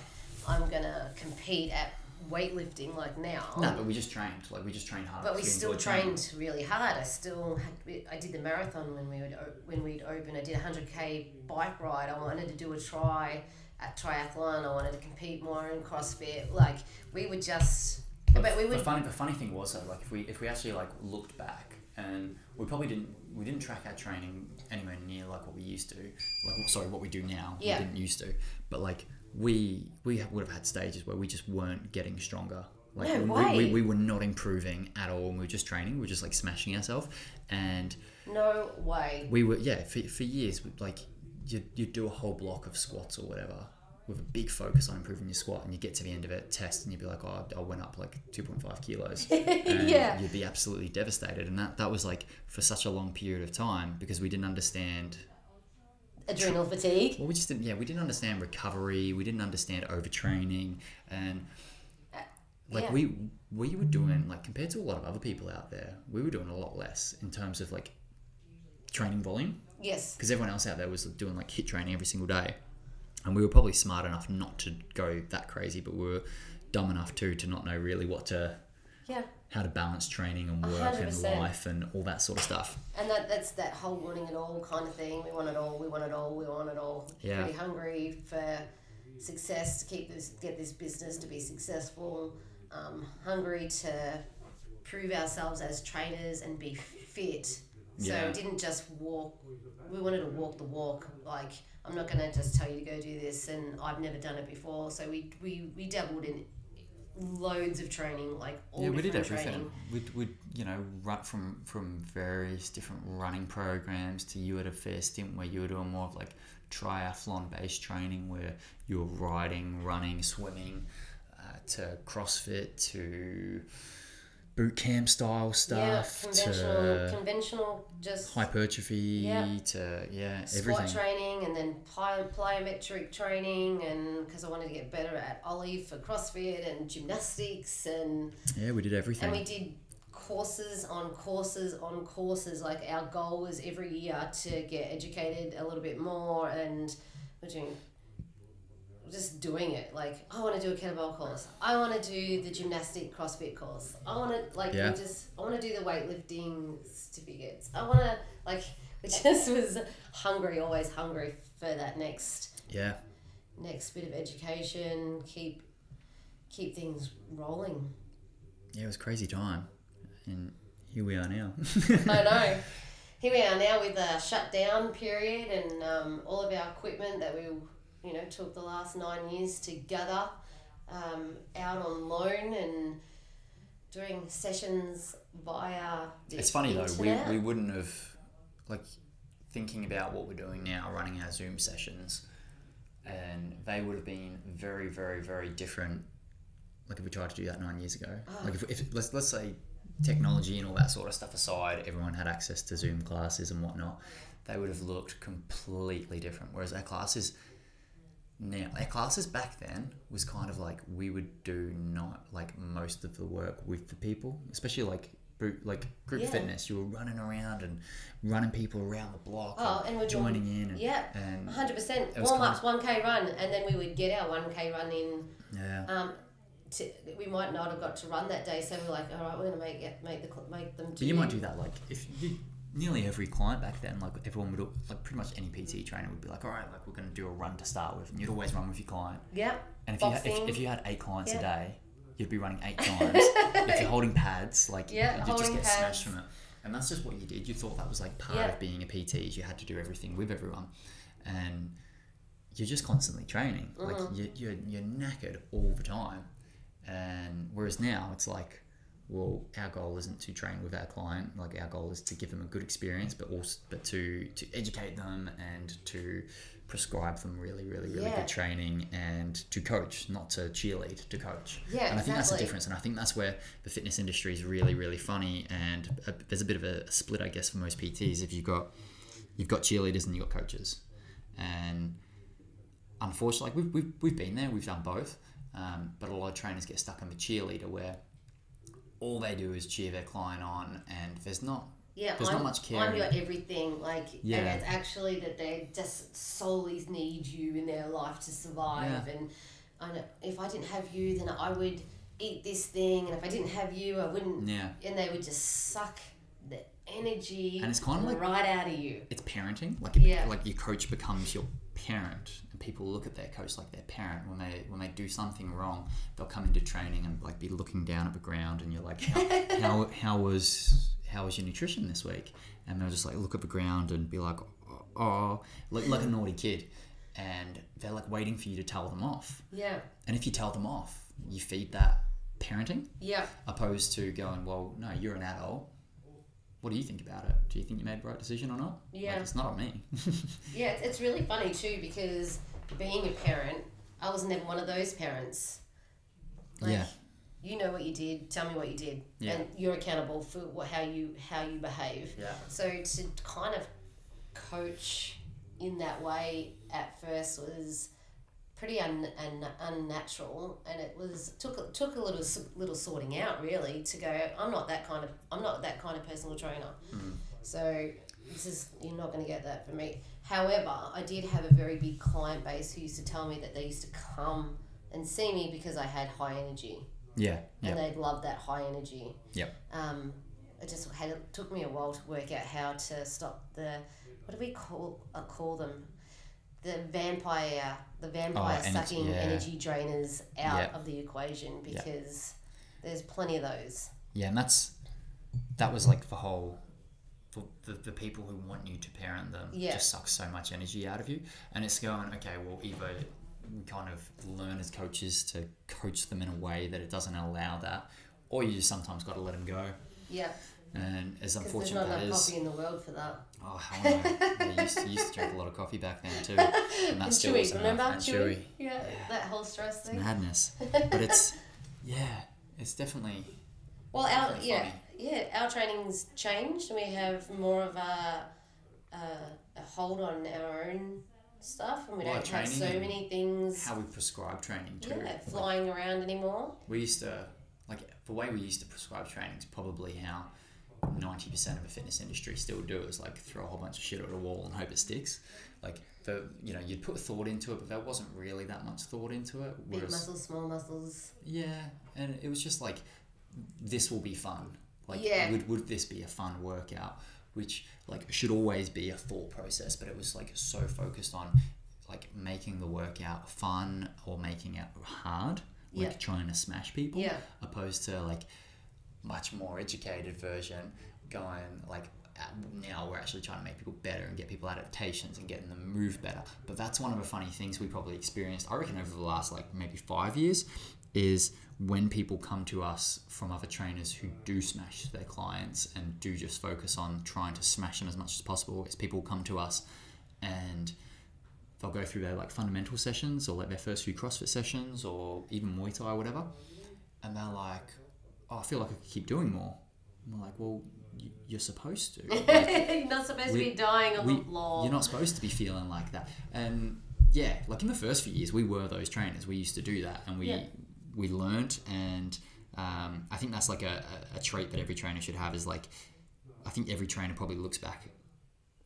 I'm gonna compete at weightlifting like now. No, but we just trained. Like we just trained hard. But we still enjoyed training. trained really hard. I still had, I did the marathon when we would when we'd open. I did a hundred k bike ride. I wanted to do a try at triathlon. I wanted to compete more in CrossFit. Like we were just But, But we the would- funny the funny thing was though, like if we if we actually like looked back and we probably didn't we didn't track our training anywhere near like what we used to like sorry what we do now Yeah. we didn't used to but like we we would have had stages where we just weren't getting stronger like No we, way. we, we were not improving at all and we were just training we were just like smashing ourselves and No way. we were yeah for, for years like you'd, you'd do a whole block of squats or whatever with a big focus on improving your squat and you get to the end of it test and you'd be like oh I went up like 2.5 kilos and Yeah. you'd be absolutely devastated and that that was like for such a long period of time because we didn't understand Adrenal fatigue. well we just didn't yeah we didn't understand recovery we didn't understand overtraining and uh, like yeah. we we were doing like compared to a lot of other people out there we were doing a lot less in terms of like training volume Yes. because everyone else out there was doing like hit training every single day and we were probably smart enough not to go that crazy but we were dumb enough too to not know really what to Yeah. how to balance training and work hundred and percent. life and all that sort of stuff And that that's that whole wanting it all kind of thing. We want it all. We want it all. We want it all. Yeah. Pretty hungry for success to keep this get this business to be successful. Um, hungry to prove ourselves as trainers and be fit. So Yeah. we didn't just walk. We wanted to walk the walk. Like I'm not going to just tell you to go do this, and I've never done it before. So we we, we dabbled in loads of training, like all yeah we did everything training. we we you know run from from various different running programs to you at a fair stint where you were doing more of like triathlon based training where you were riding running swimming uh, to crossfit to boot camp style Yeah, stuff conventional, to conventional, just hypertrophy Yeah. to yeah squat everything training, and then ply, plyometric training, and because I wanted to get better at Oly for CrossFit and gymnastics, and yeah we did everything and we did courses on courses on courses. Like our goal was every year to get educated a little bit more, and we're doing. Just doing it, like I want to do a kettlebell course. I want to do the gymnastic CrossFit course. I want to like Yeah. just. I want to do the weightlifting certificates. I want to like. It just was hungry, always hungry for that next yeah next bit of education. Keep keep things rolling. yeah it was crazy time and here we are now I know. Here we are now with a shutdown period and um, all of our equipment that we, you know, took the last nine years to gather um, out on loan and doing sessions via. The It's funny though, we, we wouldn't have, like, thinking about what we're doing now, running our Zoom sessions, and they would have been very, very, very different. Like if we tried to do that nine years ago, Oh. like if, if let's let's say technology and all that sort of stuff aside, everyone had access to Zoom classes and whatnot, they would have looked completely different. Whereas our classes now, our classes back then was kind of like we would do not like most of the work with the people, especially like group like group Yeah. fitness. You were running around and running people around the block, Oh, and we're doing- joining in, and, Yeah, and 100%. It was Warm ups, 1K run, and then we would get our 1K run in yeah, um, to, we might not have got to run that day, so we're like, all right, we're gonna make it, make the make them. But you might do that like if you nearly every client back then, like everyone would like pretty much any PT trainer would be like, all right, like we're going to do a run to start with, and you'd always run with your client. Yep. And if you had, if, if you had eight clients Yeah. a day, you'd be running eight times. if you're holding pads, like Yeah, you just get pads. smashed from it. And that's just what you did. You thought that was like part Yeah. of being a PT. is You had to do everything with everyone, and you're just constantly training. Like Mm-hmm. you, you're you're knackered all the time. And whereas now it's like, well, our goal isn't to train with our client. Like our goal is to give them a good experience, but also but to to educate them and to prescribe them really, really, really Yeah. good training and to coach, not to cheerlead, to coach. Yeah, and I think that's the difference. And I think that's where the fitness industry is really, really funny. And a, there's a bit of a split, I guess, for most PTs. If you've got you've got cheerleaders and you've got coaches, and unfortunately, like we've, we've, we've been there, we've done both. Um, but a lot of trainers get stuck in the cheerleader where all they do is cheer their client on, and there's not Yeah, There's I'm, not much care I'm your everything. Like, Yeah. and it's actually that they just solely need you in their life to survive. Yeah. And I know if I didn't have you, then I would eat this thing, and if I didn't have you, I wouldn't. yeah. And they would just suck the energy And it's kinda like- right out of you. It's parenting. Like it, Yeah. like your coach becomes your parent and people look at their coach like their parent when they when they do something wrong they'll come into training and like be looking down at the ground and you're like how, how, how was how was your nutrition this week? And they'll just like look at the ground and be like oh, oh. Like, like a naughty kid. And they're like waiting for you to tell them off. Yeah. and if you tell them off you feed that parenting Yeah. opposed to going well no you're an adult what do you think about it do you think you made the right decision or not Yeah. like, it's not on me Yeah, it's, it's really funny too because being a parent, I was never one of those parents. Like, yeah You know what you did. Tell me what you did, Yeah. and you're accountable for what, how you how you behave. yeah So to kind of coach in that way at first was pretty un, un, unnatural, and it was took took a little little sorting out really to go. I'm not that kind of I'm not that kind of personal trainer. So this is you're not going to get that from me. However, I did have a very big client base who used to tell me that they used to come and see me because I had high energy yeah yeah and they'd love that high energy. Yep. Um, it just had it took me a while to work out how to stop the what do we call uh, call them the vampire the vampire oh, energy- sucking yeah. energy drainers out Yep. of the equation Yep. because there's plenty of those. Yeah, and that's that was like the whole the, the, the people who want you to parent them Yeah. just suck so much energy out of you, and it's going okay. Well, either we kind of learn as coaches to coach them in a way that it doesn't allow that, or you just sometimes got to let them go. Yeah, And as because there's unfortunate not enough is, coffee in the world for that. oh hell no! I used to, used to drink a lot of coffee back then too, and that's that still chewy, remember enough. Chewy? chewy. Yeah, that whole stress thing. madness. But it's yeah, it's definitely Well, our Definitely yeah, yeah, our training's changed, and we have more of a, a, a hold on our own stuff, and we Well, don't have so many things. how we prescribe training too. yeah, Like, flying around anymore. we used to like the way we used to prescribe training is probably how 90% of the fitness industry still do is like throw a whole bunch of shit at a wall and hope it sticks like the you know you'd put thought into it but there wasn't really that much thought into it Big muscles, small muscles. yeah and it was just like this will be fun like Yeah. would, would this be a fun workout which like should always be a thought process but it was like so focused on like making the workout fun or making it hard like Yeah. trying to smash people Yeah. opposed to like much more educated version going like uh, now we're actually trying to make people better and get people adaptations and getting them move better. But that's one of the funny things we probably experienced i reckon over the last like maybe five years is when people come to us from other trainers who do smash their clients and do just focus on trying to smash them as much as possible is people come to us and they'll go through their like fundamental sessions or like their first few CrossFit sessions or even Muay Thai or whatever, and they're like, "Oh, I feel like I could keep doing more." And we're like, "Well, y- you're supposed to. Like, You're not supposed we- to be dying on we- the floor. you're not supposed to be feeling like that." And yeah, like in the first few years, we were those trainers. We used to do that, and we Yeah. we learned, and um, I think that's like a, a, a trait that every trainer should have. Is like, I think every trainer probably looks back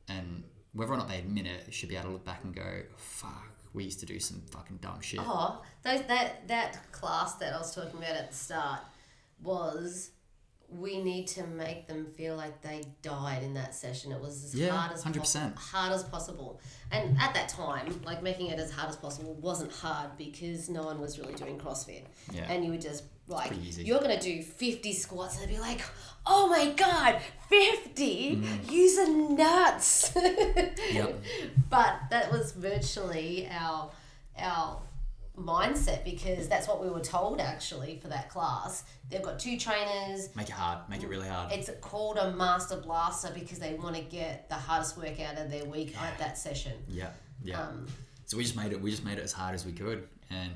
and whether or not they admit it, should be able to look back and go, "Fuck, we used to do some fucking dumb shit." Oh, those, that that class that I was talking about at the start was we need to make them feel like they died in that session. It was as Yeah, hard as 100%. possible, hard as possible. And at that time, like making it as hard as possible wasn't hard because no one was really doing CrossFit. Yeah. And you would just like you're gonna do fifty squats and they'd be like, Oh my god, 50 Mm. Use are nuts. Yep. But that was virtually our our mindset because that's what we were told actually for that class. They've got two trainers. Make it hard. Make it really hard. It's called a master blaster because they want to get the hardest work out of their week at that session. Yeah. Yeah. Um, so we just made it. We just made it as hard as we could, and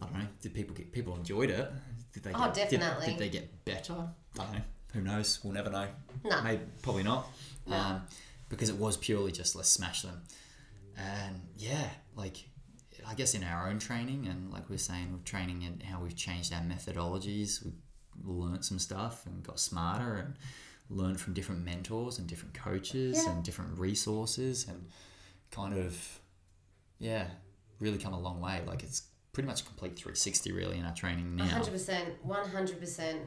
I don't know. Did people get people enjoyed it? Did they? Get, Oh, did- definitely. Did, they get better? I don't know. Who knows? We'll never know. No. Maybe, probably not. No. Um, because it was purely just let's smash them, and yeah, like I guess in our own training and like we are saying with training and how we've changed our methodologies, we've learned some stuff and got smarter and learned from different mentors and different coaches Yeah. and different resources and kind of yeah, really come a long way. Like it's pretty much complete 360 really in our training now. 100%, 100%.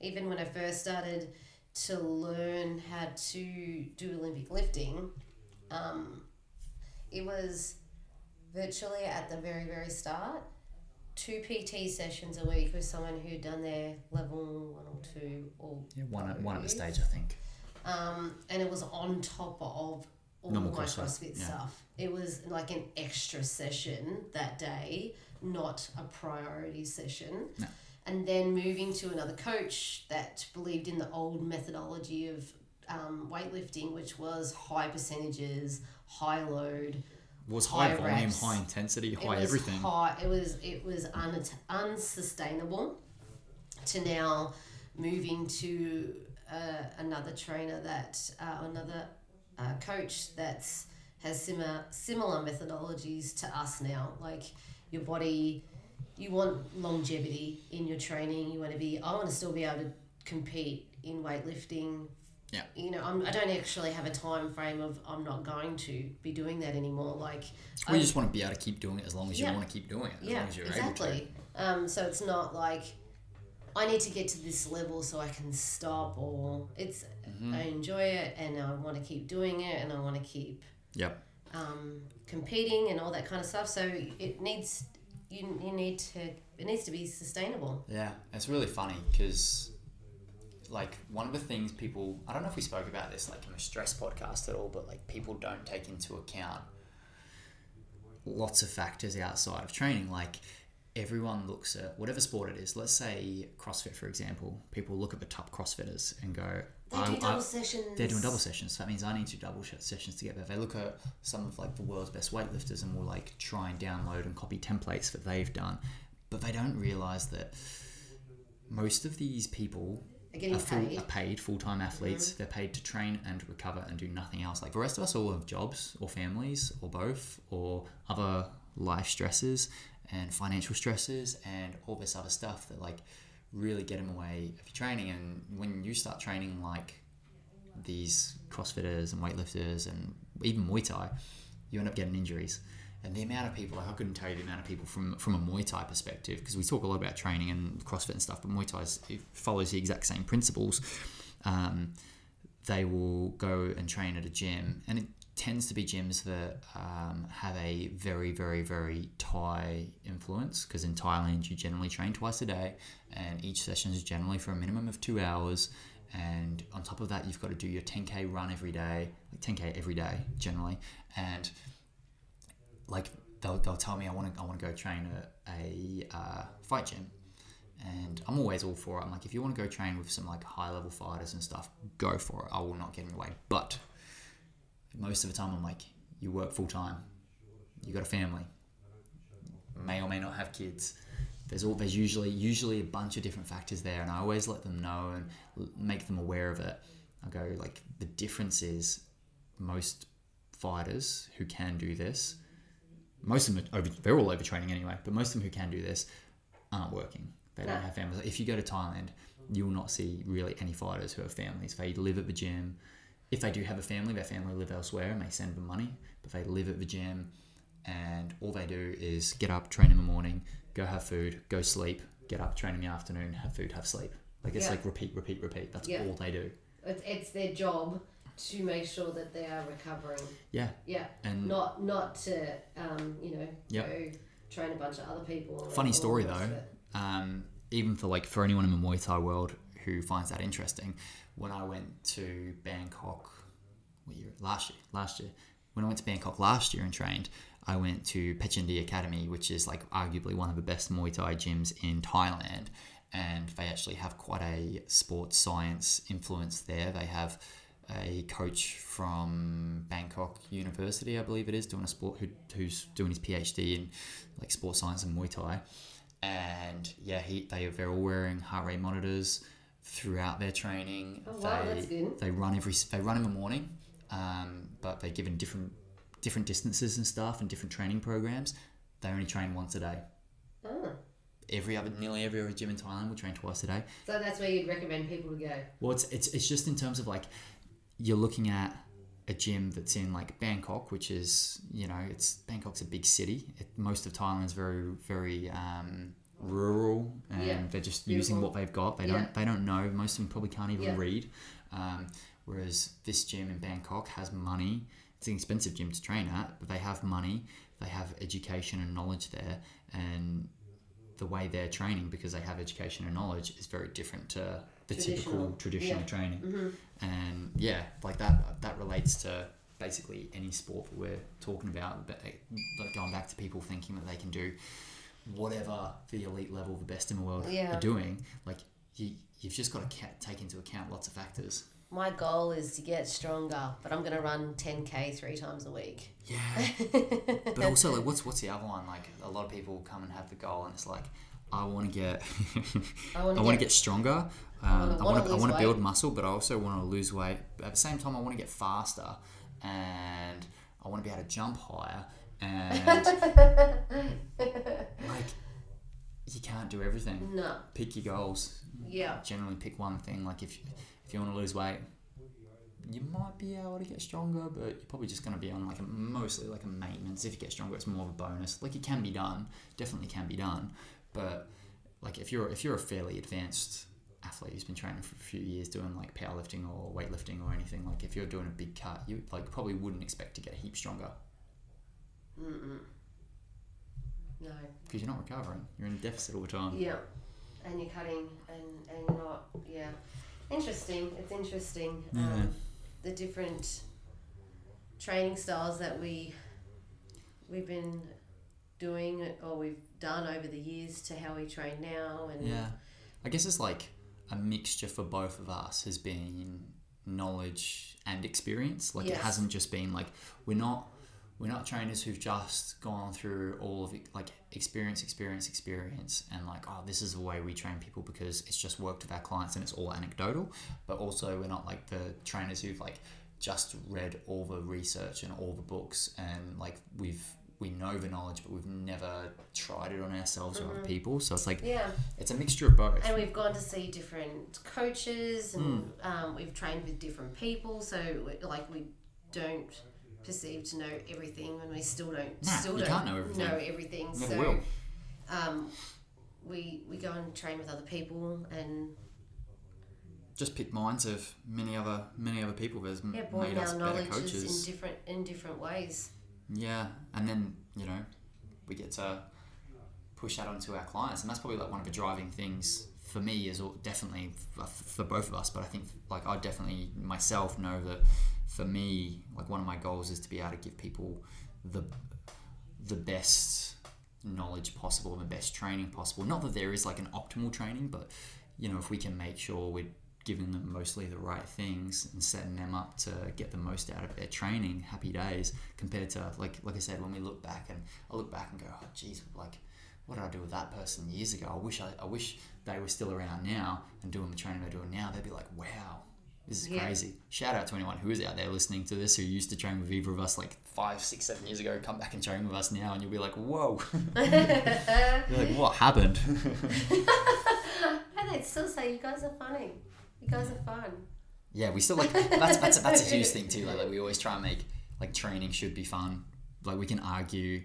Even when I first started to learn how to do Olympic lifting, um, it was virtually at the very very start two pt sessions a week with someone who'd done their level one or two or Yeah, one at one at the stage, I think. um, and it was on top of all Normal my CrossFit, CrossFit yeah. stuff. It was like an extra session that day, not a priority session. No. And then moving to another coach that believed in the old methodology of um, weightlifting, which was high percentages, high load, was high, High volume, reps. high intensity, it high was everything. High, it was it was un, unsustainable. To now moving to uh, another trainer that uh, another uh, coach that's has similar similar methodologies to us now. Like your body, you want longevity in your training. You want to be. I want to still be able to compete in weightlifting. Yeah. You know, I'm, I don't actually have a time frame of I'm not going to be doing that anymore. Like I- you just want to be able to keep doing it as long as you want to keep doing it, as yeah, long as you're able exactly. Um, so it's not like I need to get to this level so I can stop, or it's Mm-hmm. I enjoy it and I want to keep doing it and I want to keep. Yep. um, competing and all that kind of stuff. So it needs you, you need to it needs to be sustainable. Yeah, it's really funny because, like, one of the things people I don't know if we spoke about this like in the stress podcast at all, but like people don't take into account lots of factors outside of training. Like, everyone looks at whatever sport it is. Let's say CrossFit, for example. People look at the top CrossFitters and go, They I- do I- double sessions. they're doing double sessions. So that means I need to do double sh- sessions together. They look at some of like the world's best weightlifters and will like try and download and copy templates that they've done, but they don't realize that most of these people They're getting are, full, paid. Mm-hmm. are paid full-time athletes. They're paid to train and recover and do nothing else. Like the rest of us all have jobs or families or both or other life stresses and financial stresses and all this other stuff that like really get in the way of your training. And when you start training like these CrossFitters and weightlifters and even Muay Thai, you end up getting injuries. And the amount of people, I couldn't tell you the amount of people from from a Muay Thai perspective, because we talk a lot about training and CrossFit and stuff, but Muay Thai is, follows the exact same principles. Um, they will go and train at a gym, and it tends to be gyms that um, have a very, very, very Thai influence. Because in Thailand, you generally train twice a day, and each session is generally for a minimum of two hours. And on top of that, you've got to do your 10k run every day, like 10k every day generally, and like they'll, they'll tell me I want to I want to go train at a uh, fight gym, and I'm always all for it. I'm like, if you want to go train with some like high level fighters and stuff, go for it. I will not get in the way. But most of the time, I'm like, you work full time, you got a family, may or may not have kids. There's all there's usually usually a bunch of different factors there, and I always let them know and make them aware of it. I go like the difference is most fighters who can do this most of them are over, they're all overtraining anyway, but most of them who can do this aren't working. They don't have families. If you go to Thailand, you will not see really any fighters who have families. They live at the gym. If they do have a family, their family live elsewhere and they send them money, but they live at the gym and all they do is get up, train in the morning, go have food, go sleep, get up, train in the afternoon, have food, have sleep. Like it's Yeah. like repeat, repeat, repeat. That's Yeah. all they do. It's, it's their job to make sure that they are recovering. Yeah. Yeah, And not not to um, you know Yep. go train a bunch of other people. Funny or story, the rest of though. um, even for like for anyone in the Muay Thai world who finds that interesting, when I went to Bangkok, what year? Last year. Last year. When I went to Bangkok last year and trained, I went to Petchyindee Academy, which is like arguably one of the best Muay Thai gyms in Thailand, and they actually have quite a sports science influence there. They have a coach from Bangkok University, I believe it is, doing a sport who, who's doing his PhD in like sports science and Muay Thai and yeah, he they they're all wearing heart rate monitors throughout their training. Oh, wow, they that's good. they run every they run in the morning, um, but they're given different different distances and stuff and different training programs. They only train once a day. Ah, Every other nearly every other gym in Thailand will train twice a day. so that's where you'd recommend people to go. Well, it's, it's, it's just in terms of like you're looking at a gym that's in like Bangkok, which is you know it's Bangkok's a big city. It, most of Thailand's very very um, rural, and Yeah. they're just using what they've got. They Yeah. don't they don't know. Most of them probably can't even Yeah. read. Um, whereas this gym in Bangkok has money. It's an expensive gym to train at, but they have money. they have education and knowledge there, and the way they're training because they have education and knowledge is very different to the typical Traditional. traditional Yeah. training. hmm And yeah, like that that relates to basically any sport that we're talking about. But eh, like going back to people thinking that they can do whatever the elite level, the best in the world Yeah. are doing, like you you've just got to ca- take into account lots of factors. My goal is to get stronger, but I'm going to run 10k three times a week. Yeah. But also, like, what's what's the other one? Like, a lot of people come and have the goal, and it's like, I want to get, I want to get, get stronger. Um, I wanna I want to build muscle, but I also want to lose weight. But at the same time, I want to get faster, and I want to be able to jump higher. And like, you can't do everything. no. Pick your goals. Yeah. Generally, pick one thing. Like, if if you want to lose weight. You might be able to get stronger, but you're probably just going to be on like a mostly like a maintenance. If you get stronger, it's more of a bonus. Like it can be done, definitely can be done, but like if you're if you're a fairly advanced athlete who's been training for a few years doing like powerlifting or weightlifting or anything, like if you're doing a big cut, you like probably wouldn't expect to get a heap stronger Mm-mm. No. because you're not recovering. You're in deficit all the time. Yeah. And you're cutting and, and you're not, yeah. Interesting. It's interesting. Yeah. Um, the different training styles that we we've been doing or we've done over the years to how we train now and Yeah, I guess it's like a mixture for both of us has been knowledge and experience. Like it hasn't just been like we're not we're not trainers who've just gone through all of it, like experience, experience, experience, and like oh this is the way we train people because it's just worked with our clients and it's all anecdotal. But also we're not like the trainers who've like just read all the research and all the books and like we've we know the knowledge but we've never tried it on ourselves or other people so it's like yeah it's a mixture of both. and we've gone to see different coaches and Hmm. um, we've trained with different people so like we don't perceive to know everything and we still don't Nah, still don't know everything. know everything Never so will. um, we we go and train with other people and Just pick minds of many other many other people that's yeah made us better knowledge in coaches. different in different ways Yeah, and then you know we get to push that onto our clients, and that's probably like one of the driving things for me is definitely for both of us. But I think like I definitely myself know that for me, like one of my goals is to be able to give people the the best knowledge possible and the best training possible. Not that there is like an optimal training, but you know if we can make sure we're giving them mostly the right things and setting them up to get the most out of their training, happy days, compared to like like I said, when we look back and I look back and go, oh geez, like what did I do with that person years ago? I wish I, I wish they were still around now and doing the training they're doing now. They'd be like, wow, this is Yeah. crazy. Shout out to anyone who is out there listening to this who used to train with either of us like five, six, seven years ago. Come back and train with us now, and you'll be like, whoa. You're like, what happened? and they'd still say you guys are funny you guys are fun Yeah, we still like that's that's that's a huge thing too. Like, like we always try and make like training should be fun. Like we can argue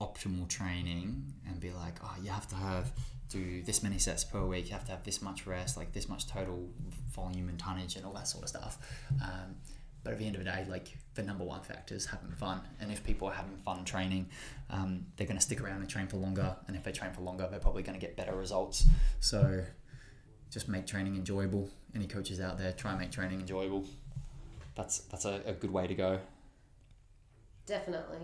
optimal training and be like, oh, you have to have do this many sets per week. You have to have this much rest, like this much total volume and tonnage and all that sort of stuff. Um, but at the end of the day, like the number one factor is having fun. And if people are having fun training, um, they're going to stick around and train for longer. And if they train for longer, they're probably going to get better results. So just make training enjoyable. Any coaches out there, try and make training enjoyable. That's that's a, a good way to go. definitely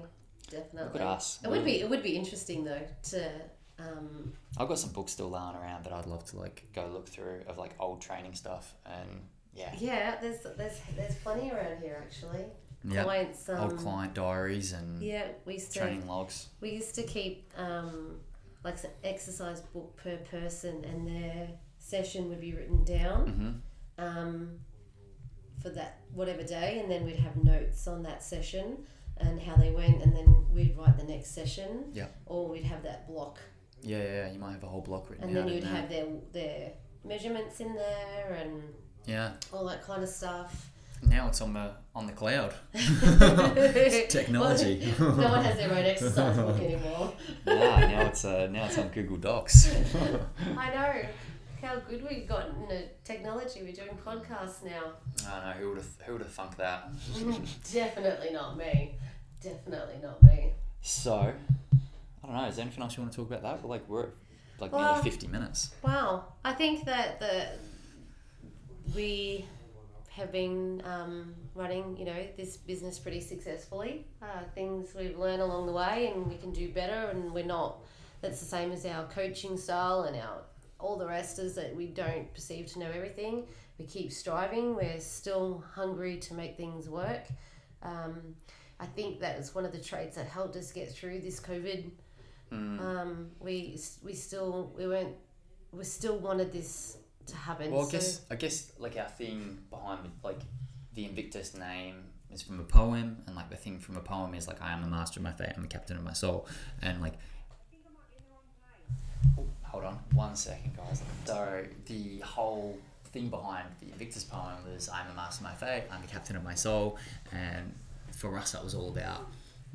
definitely Look at us. it would be it would be interesting though to um, I've got some books still lying around that I'd love to like go look through of like old training stuff and yeah, yeah there's there's there's plenty around here actually. Yeah, clients um, old client diaries and yeah we used to training logs. we used to keep um, like an exercise book per person and their session would be written down hmm um, for that whatever day and then we'd have notes on that session and how they went and then we'd write the next session. Yeah. or we'd have that block Yeah, yeah, yeah, you might have a whole block written and then you'd have their their measurements in there and yeah. all that kind of stuff Now it's on the on the cloud. Technology. no one has their own exercise book anymore nah, now it's uh, now it's on Google Docs. I know how good we've gotten at technology we're doing podcasts now I know who would have who would have thunk that. Definitely not me. Definitely not me. So, I don't know. Is there anything else you want to talk about that? We're like we're like Well- nearly fifty minutes. Wow, I think that the we have been um, running, you know, this business pretty successfully. Uh, things we've learned along the way, and we can do better. And we're not. That's the same as our coaching style and our all the rest is that we don't perceive to know everything. We keep striving. We're still hungry to make things work. Um, I think that is one of the traits that helped us get through this COVID Mm. um, we we still we weren't we still wanted this to happen. Well, I so- guess I guess like our thing behind like the Invictus name is from a poem, and like the thing from a poem is like I am the master of my fate, I'm the captain of my soul, and like. Oh, hold on one second, guys. So the whole thing behind the Invictus poem was I'm the master of my fate, I'm the captain of my soul, and for us that was all about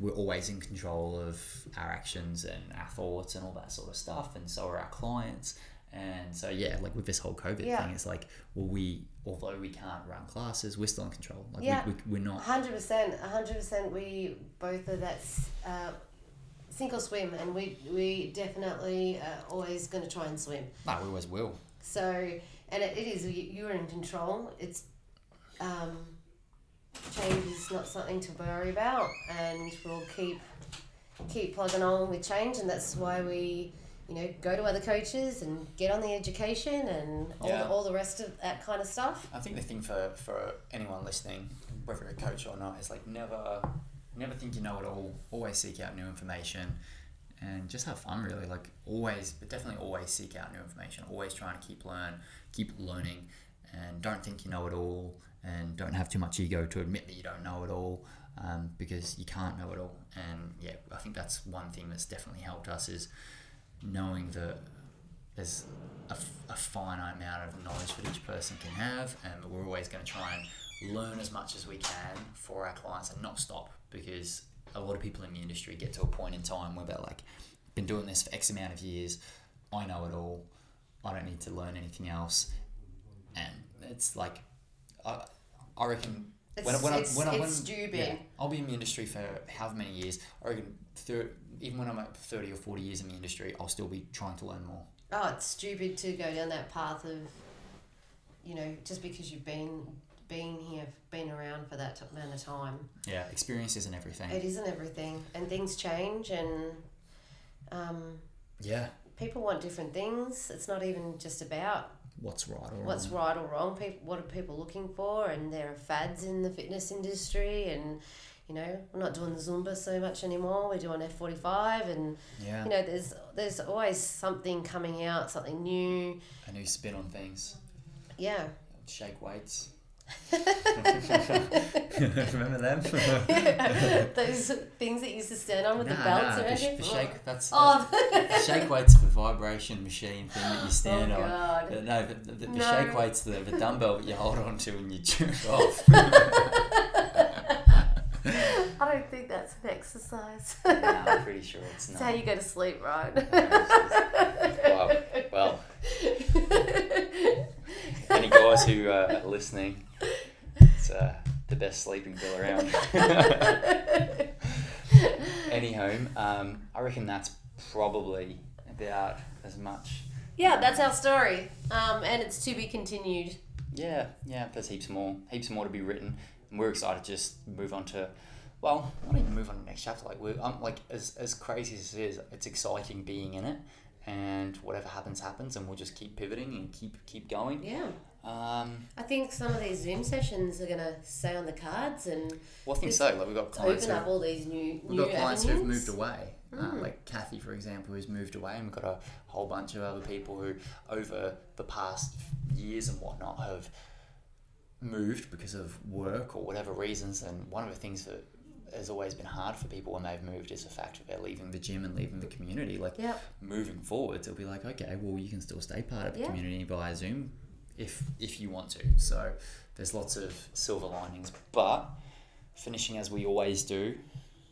we're always in control of our actions and our thoughts and all that sort of stuff, and so are our clients. And so yeah, like with this whole COVID Yeah. thing, it's like, well, we although we can't run classes, we're still in control. Like Yeah. we, we, we're not. hundred percent, hundred percent. We both are that uh, sink or swim, and we we definitely are always going to try and swim. No, we always will. So, and it, it is you- you're in control. It's um, change is not something to worry about, and we'll keep keep plugging on with change, and that's why we. You know, go to other coaches and get on the education and all, Yeah. the, all the rest of that kind of stuff. I think the thing for, for anyone listening, whether a coach or not, is like never never think you know it all. Always seek out new information and just have fun really. Like always but definitely always seek out new information. Always trying to keep learn, keep learning and don't think you know it all and don't have too much ego to admit that you don't know it all. Um, because you can't know it all, and yeah, I think that's one thing that's definitely helped us is knowing that there's a finite amount of knowledge that each person can have, and we're always going to try and learn as much as we can for our clients and not stop because a lot of people in the industry get to a point in time where they're like, been doing this for X amount of years, I know it all, I don't need to learn anything else, and it's like, I, I reckon. It's, when, when, it's, I, when, I, when, it's stupid. yeah, I'll be in the industry for however many years. I reckon, thir- even when I'm at 30 or 40 years in the industry, I'll still be trying to learn more. Oh, it's stupid to go down that path of, you know, just because you've been been here, been around for that amount of time. Yeah, experience isn't everything. It isn't everything, and things change, and um, yeah, people want different things. It's not even just about what's right or what's wrong. right or wrong. People, what are people looking for? And there are fads in the fitness industry, and you know, we're not doing the Zumba so much anymore. We're doing F forty five, and Yeah, you know, there's there's always something coming out, something new. a new spin on things. Yeah. Shake weights. Remember them? Those things that you used to stand on with the Nah, belts nah, around the, you. the shake. That's, Oh, that's shake weights the vibration machine thing that you stand oh on. God. No, the, the, the No. shake weight's the, the dumbbell that you hold on to and you jerk off. I don't think that's an exercise. no, I'm pretty sure it's not. It's how you go to sleep, right? Wow. Well, any guys who uh, are listening, it's uh, the best sleeping pill around. Anyhow, um, I reckon that's probably about as much. yeah, that's our story, um, and it's to be continued. Yeah, yeah. There's heaps more, heaps more to be written, and we're excited to just move on to. Well, not even move on to the next chapter. Like we're, um, like as as crazy as it is, it's exciting being in it, and whatever happens, happens, and we'll just keep pivoting and keep keep going. Yeah, Um, I think some of these Zoom sessions are gonna stay on the cards and well, I think so. Like we've got clients open who up all these new We've new got clients who've moved away, uh, Mm. like Kathy, for example, who's moved away, and we've got a whole bunch of other people who, over the past years and whatnot, have moved because of work or whatever reasons. And one of the things that has always been hard for people when they've moved is the fact that they're leaving the gym and leaving the community. Like Yep. moving forwards, it'll be like, okay, well, you can still stay part of the Yeah. community via Zoom if if you want to. So there's lots of silver linings, but finishing as we always do.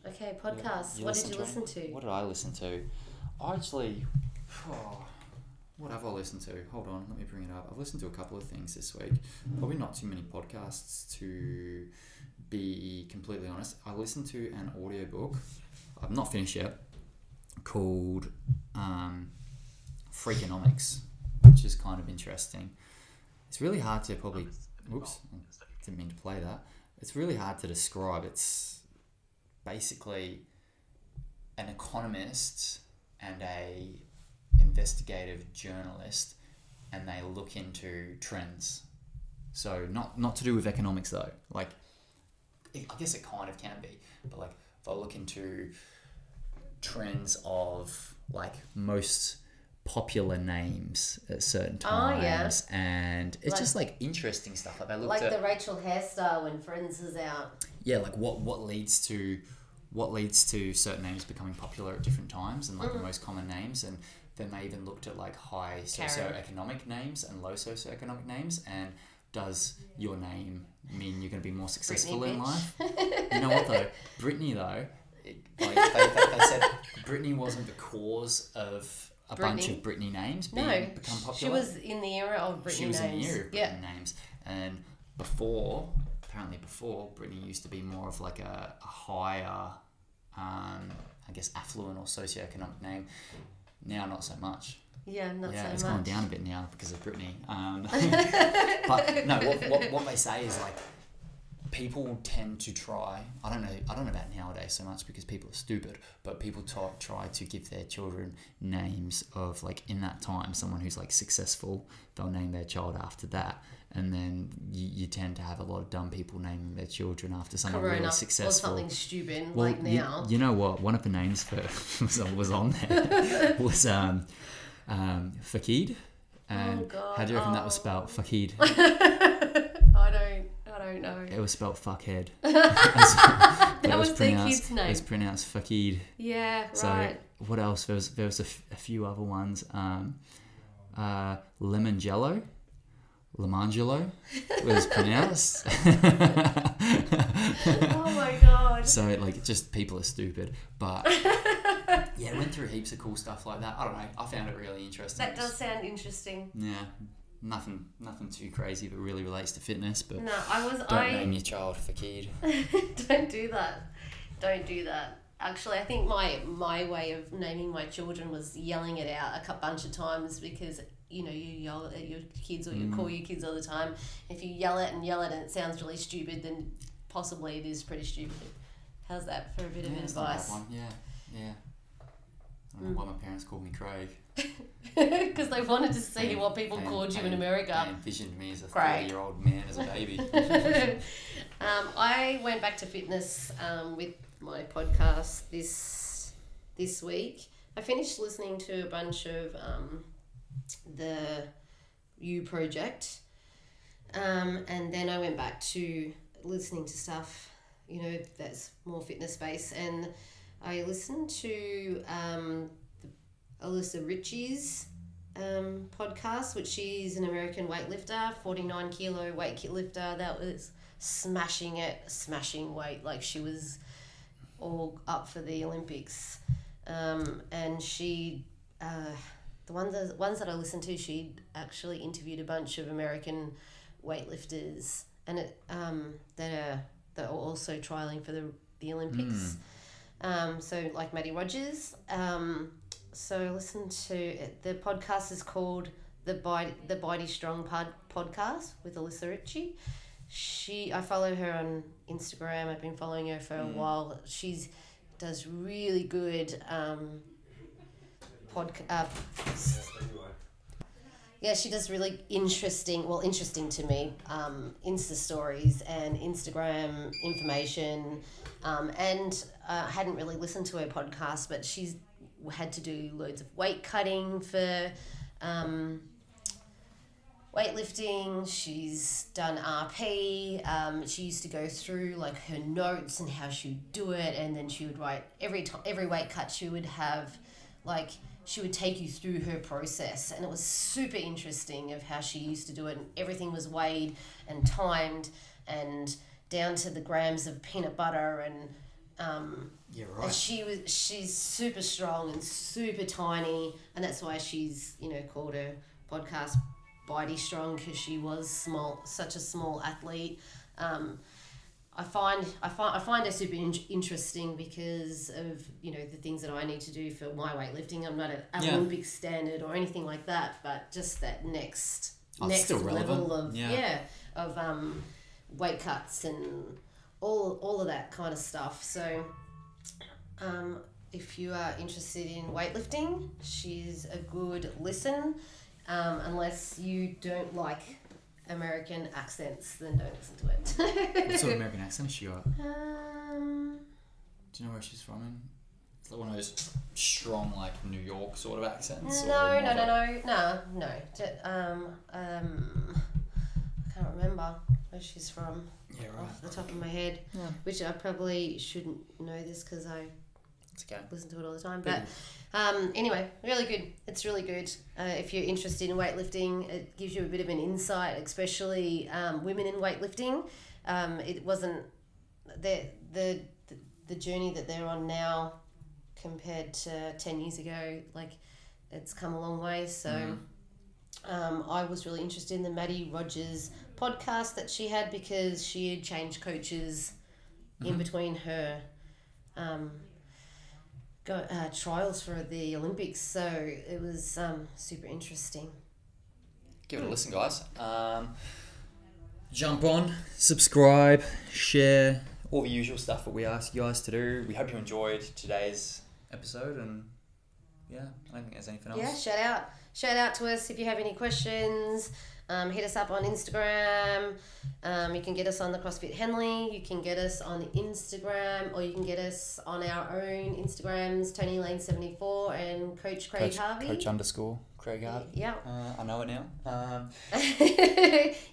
Okay, podcasts. You what did you to listen to? What did I listen to? I actually. oh, what have I listened to? Hold on, let me bring it up. I've listened to a couple of things this week. Probably not too many podcasts to be completely honest. I listened to an audiobook I've not finished yet, called um, Freakonomics, which is kind of interesting. It's really hard to probably. Whoops, didn't mean to play that. It's really hard to describe. It's basically an economist and a investigative journalist, and they look into trends. So not not to do with economics though. Like, I guess it kind of can be, but like if I look into trends of like most popular names at certain Oh, yeah. times and it's Like- just like interesting stuff like I looked Like at the Rachel hairstyle when Friends is out. yeah like what what leads to what leads to certain names becoming popular at different times and like the mm-hmm. most common names and then they even looked at like high socioeconomic names and low socioeconomic names and does your name mean you're going to be more successful in bitch. life you know what though Brittany though like they, they, they said Brittany wasn't the cause of a bunch of Brittany names being No, become she was in the era of Britney she was names. in the era of yeah. Brittany names, and before, apparently before, Brittany used to be more of like a, a higher, um, I guess, affluent or socioeconomic name. Now, not so much. Yeah, not yeah, so it's much. gone down a bit now because of Brittany. Um, but no, what, what, what they say is like people tend to try. I don't know. I don't know about nowadays so much because people are stupid. But people t- try to give their children names of like in that time someone who's like successful. They'll name their child after that, and then you, you tend to have a lot of dumb people naming their children after someone Corona really or successful. something stupid Well, like you- now. You, know what? One of the names for was, was on there was um, um, Fakid. And Oh, God. how do you reckon that was Oh. spelled? Fakid. I don't. I don't know. It was spelled fuckhead. that was their pronounced- kid's name. It was pronounced Fakid. Yeah, So right. what else? There was there was a, f- a few other ones. Um, uh, Lemon Jello. Lemangelo was pronounced. oh my god. So like just people are stupid. But yeah, went through heaps of cool stuff like that. I don't know. I found it really interesting. That does sound interesting. Yeah, nothing nothing too crazy, but really relates to fitness. But No, I was. don't I name your child Fakid. don't do that. Don't do that. Actually, I think my my way of naming my children was yelling it out a bunch of times because you know you yell at your kids or you call Mm. your kids all the time. If you yell it and yell it and it sounds really stupid, then possibly it is pretty stupid. How's that for a bit of Yeah, a advice? Yeah, yeah. I Mm. don't know why my parents called me Craig. Because they wanted to see They- what people they- called you they- in America. They envisioned me as a thirty-year-old man as a baby. um, I went back to fitness um, with my podcast this this week. I finished listening to a bunch of um, the U project, um, and then I went back to listening to stuff, you know, that's more fitness based, and I listened to um, Alyssa Ritchie's um, podcast, which she's an American weightlifter, 49 kilo weightlifter that was smashing it, smashing weight. Like she was all up for the Olympics. Um, and she, uh, the ones that, ones that I listened to, she actually interviewed a bunch of American weightlifters and it, um, that are that are also trialing for the, the Olympics. Um, so like Mattie Rogers. Um, so listen to it. The podcast is called the Body the Body Strong Pod podcast with Alyssa Ritchie. She I follow her on Instagram. I've been following her for a while. She's does really good um, podcast. Uh, yeah, she does really interesting, well, interesting to me, um, Insta stories and Instagram information. Um, and uh, I hadn't really listened to her podcast, but she's had to do loads of weight cutting for um, weightlifting. She's done RP. Um, she used to go through like her notes and how she would do it, and then she would write every every weight cut. She would have like she would take you through her process, and it was super interesting of how she used to do it. And everything was weighed and timed, and down to the grams of peanut butter and. Um, yeah, and she was she's super strong and super tiny, and that's why she's you know called her podcast Bitey Strong because she was small, such a small athlete. Um, I find I find I find her super in- interesting because of you know the things that I need to do for my weightlifting. I'm not at an Yeah. Olympic standard or anything like that, but just that next Oh, next level of Yeah. yeah, of um, weight cuts and all all of that kind of stuff. So um, if you are interested in weightlifting, she's a good listen. Um, unless you don't like American accents, then don't listen to it. What sort of American accent has she got? um, Do you know where she's from? In? It's like one of those strong, like New York sort of accents. no, more no, no, no, no, no. Um, um, I can't remember where she's from Yeah, right. off the top of my head. Yeah. Which I probably shouldn't know this because I It's okay. listen to it all the time. But um, anyway, really good. It's really good. Uh, if you're interested in weightlifting, it gives you a bit of an insight, especially um, women in weightlifting. Um, it wasn't the, the the journey that they're on now compared to ten years ago. Like it's come a long way. So. Um, I was really interested in the Mattie Rogers podcast that she had because she had changed coaches in between her um, go, uh, trials for the Olympics. So it was um, super interesting. Give it a listen, guys. Um, jump on, subscribe, share, all the usual stuff that we ask you guys to do. We hope you enjoyed today's episode, and yeah, I don't think there's anything else. Yeah, shout out. Shout out to us if you have any questions. Um, hit us up on Instagram. Um, you can get us on the CrossFit Henley. You can get us on Instagram, or you can get us on our own Instagrams, Toni Lane seventy four and Coach Craig Coach, Harvey. Coach underscore Craig Harvey. Yeah. Uh, I know it now. Um,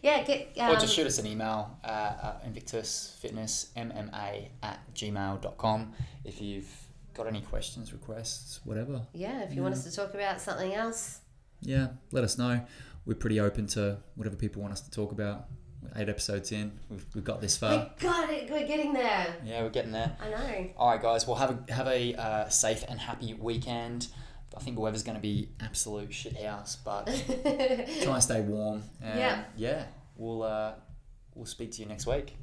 yeah, get um, or just shoot us an email uh, at invictusfitnessmma at gmail.com if you've got any questions, requests, whatever. yeah, if you want us to talk about something else. Yeah, let us know. We're pretty open to whatever people want us to talk about. We're eight episodes in. We've, we've got this far. We got it. We're getting there. Yeah, we're getting there. I know. All right, guys. Well, have a have a uh, safe and happy weekend. I think the weather's going to be absolute shit house, but try and stay warm. And Yeah. yeah. We'll uh, we'll speak to you next week.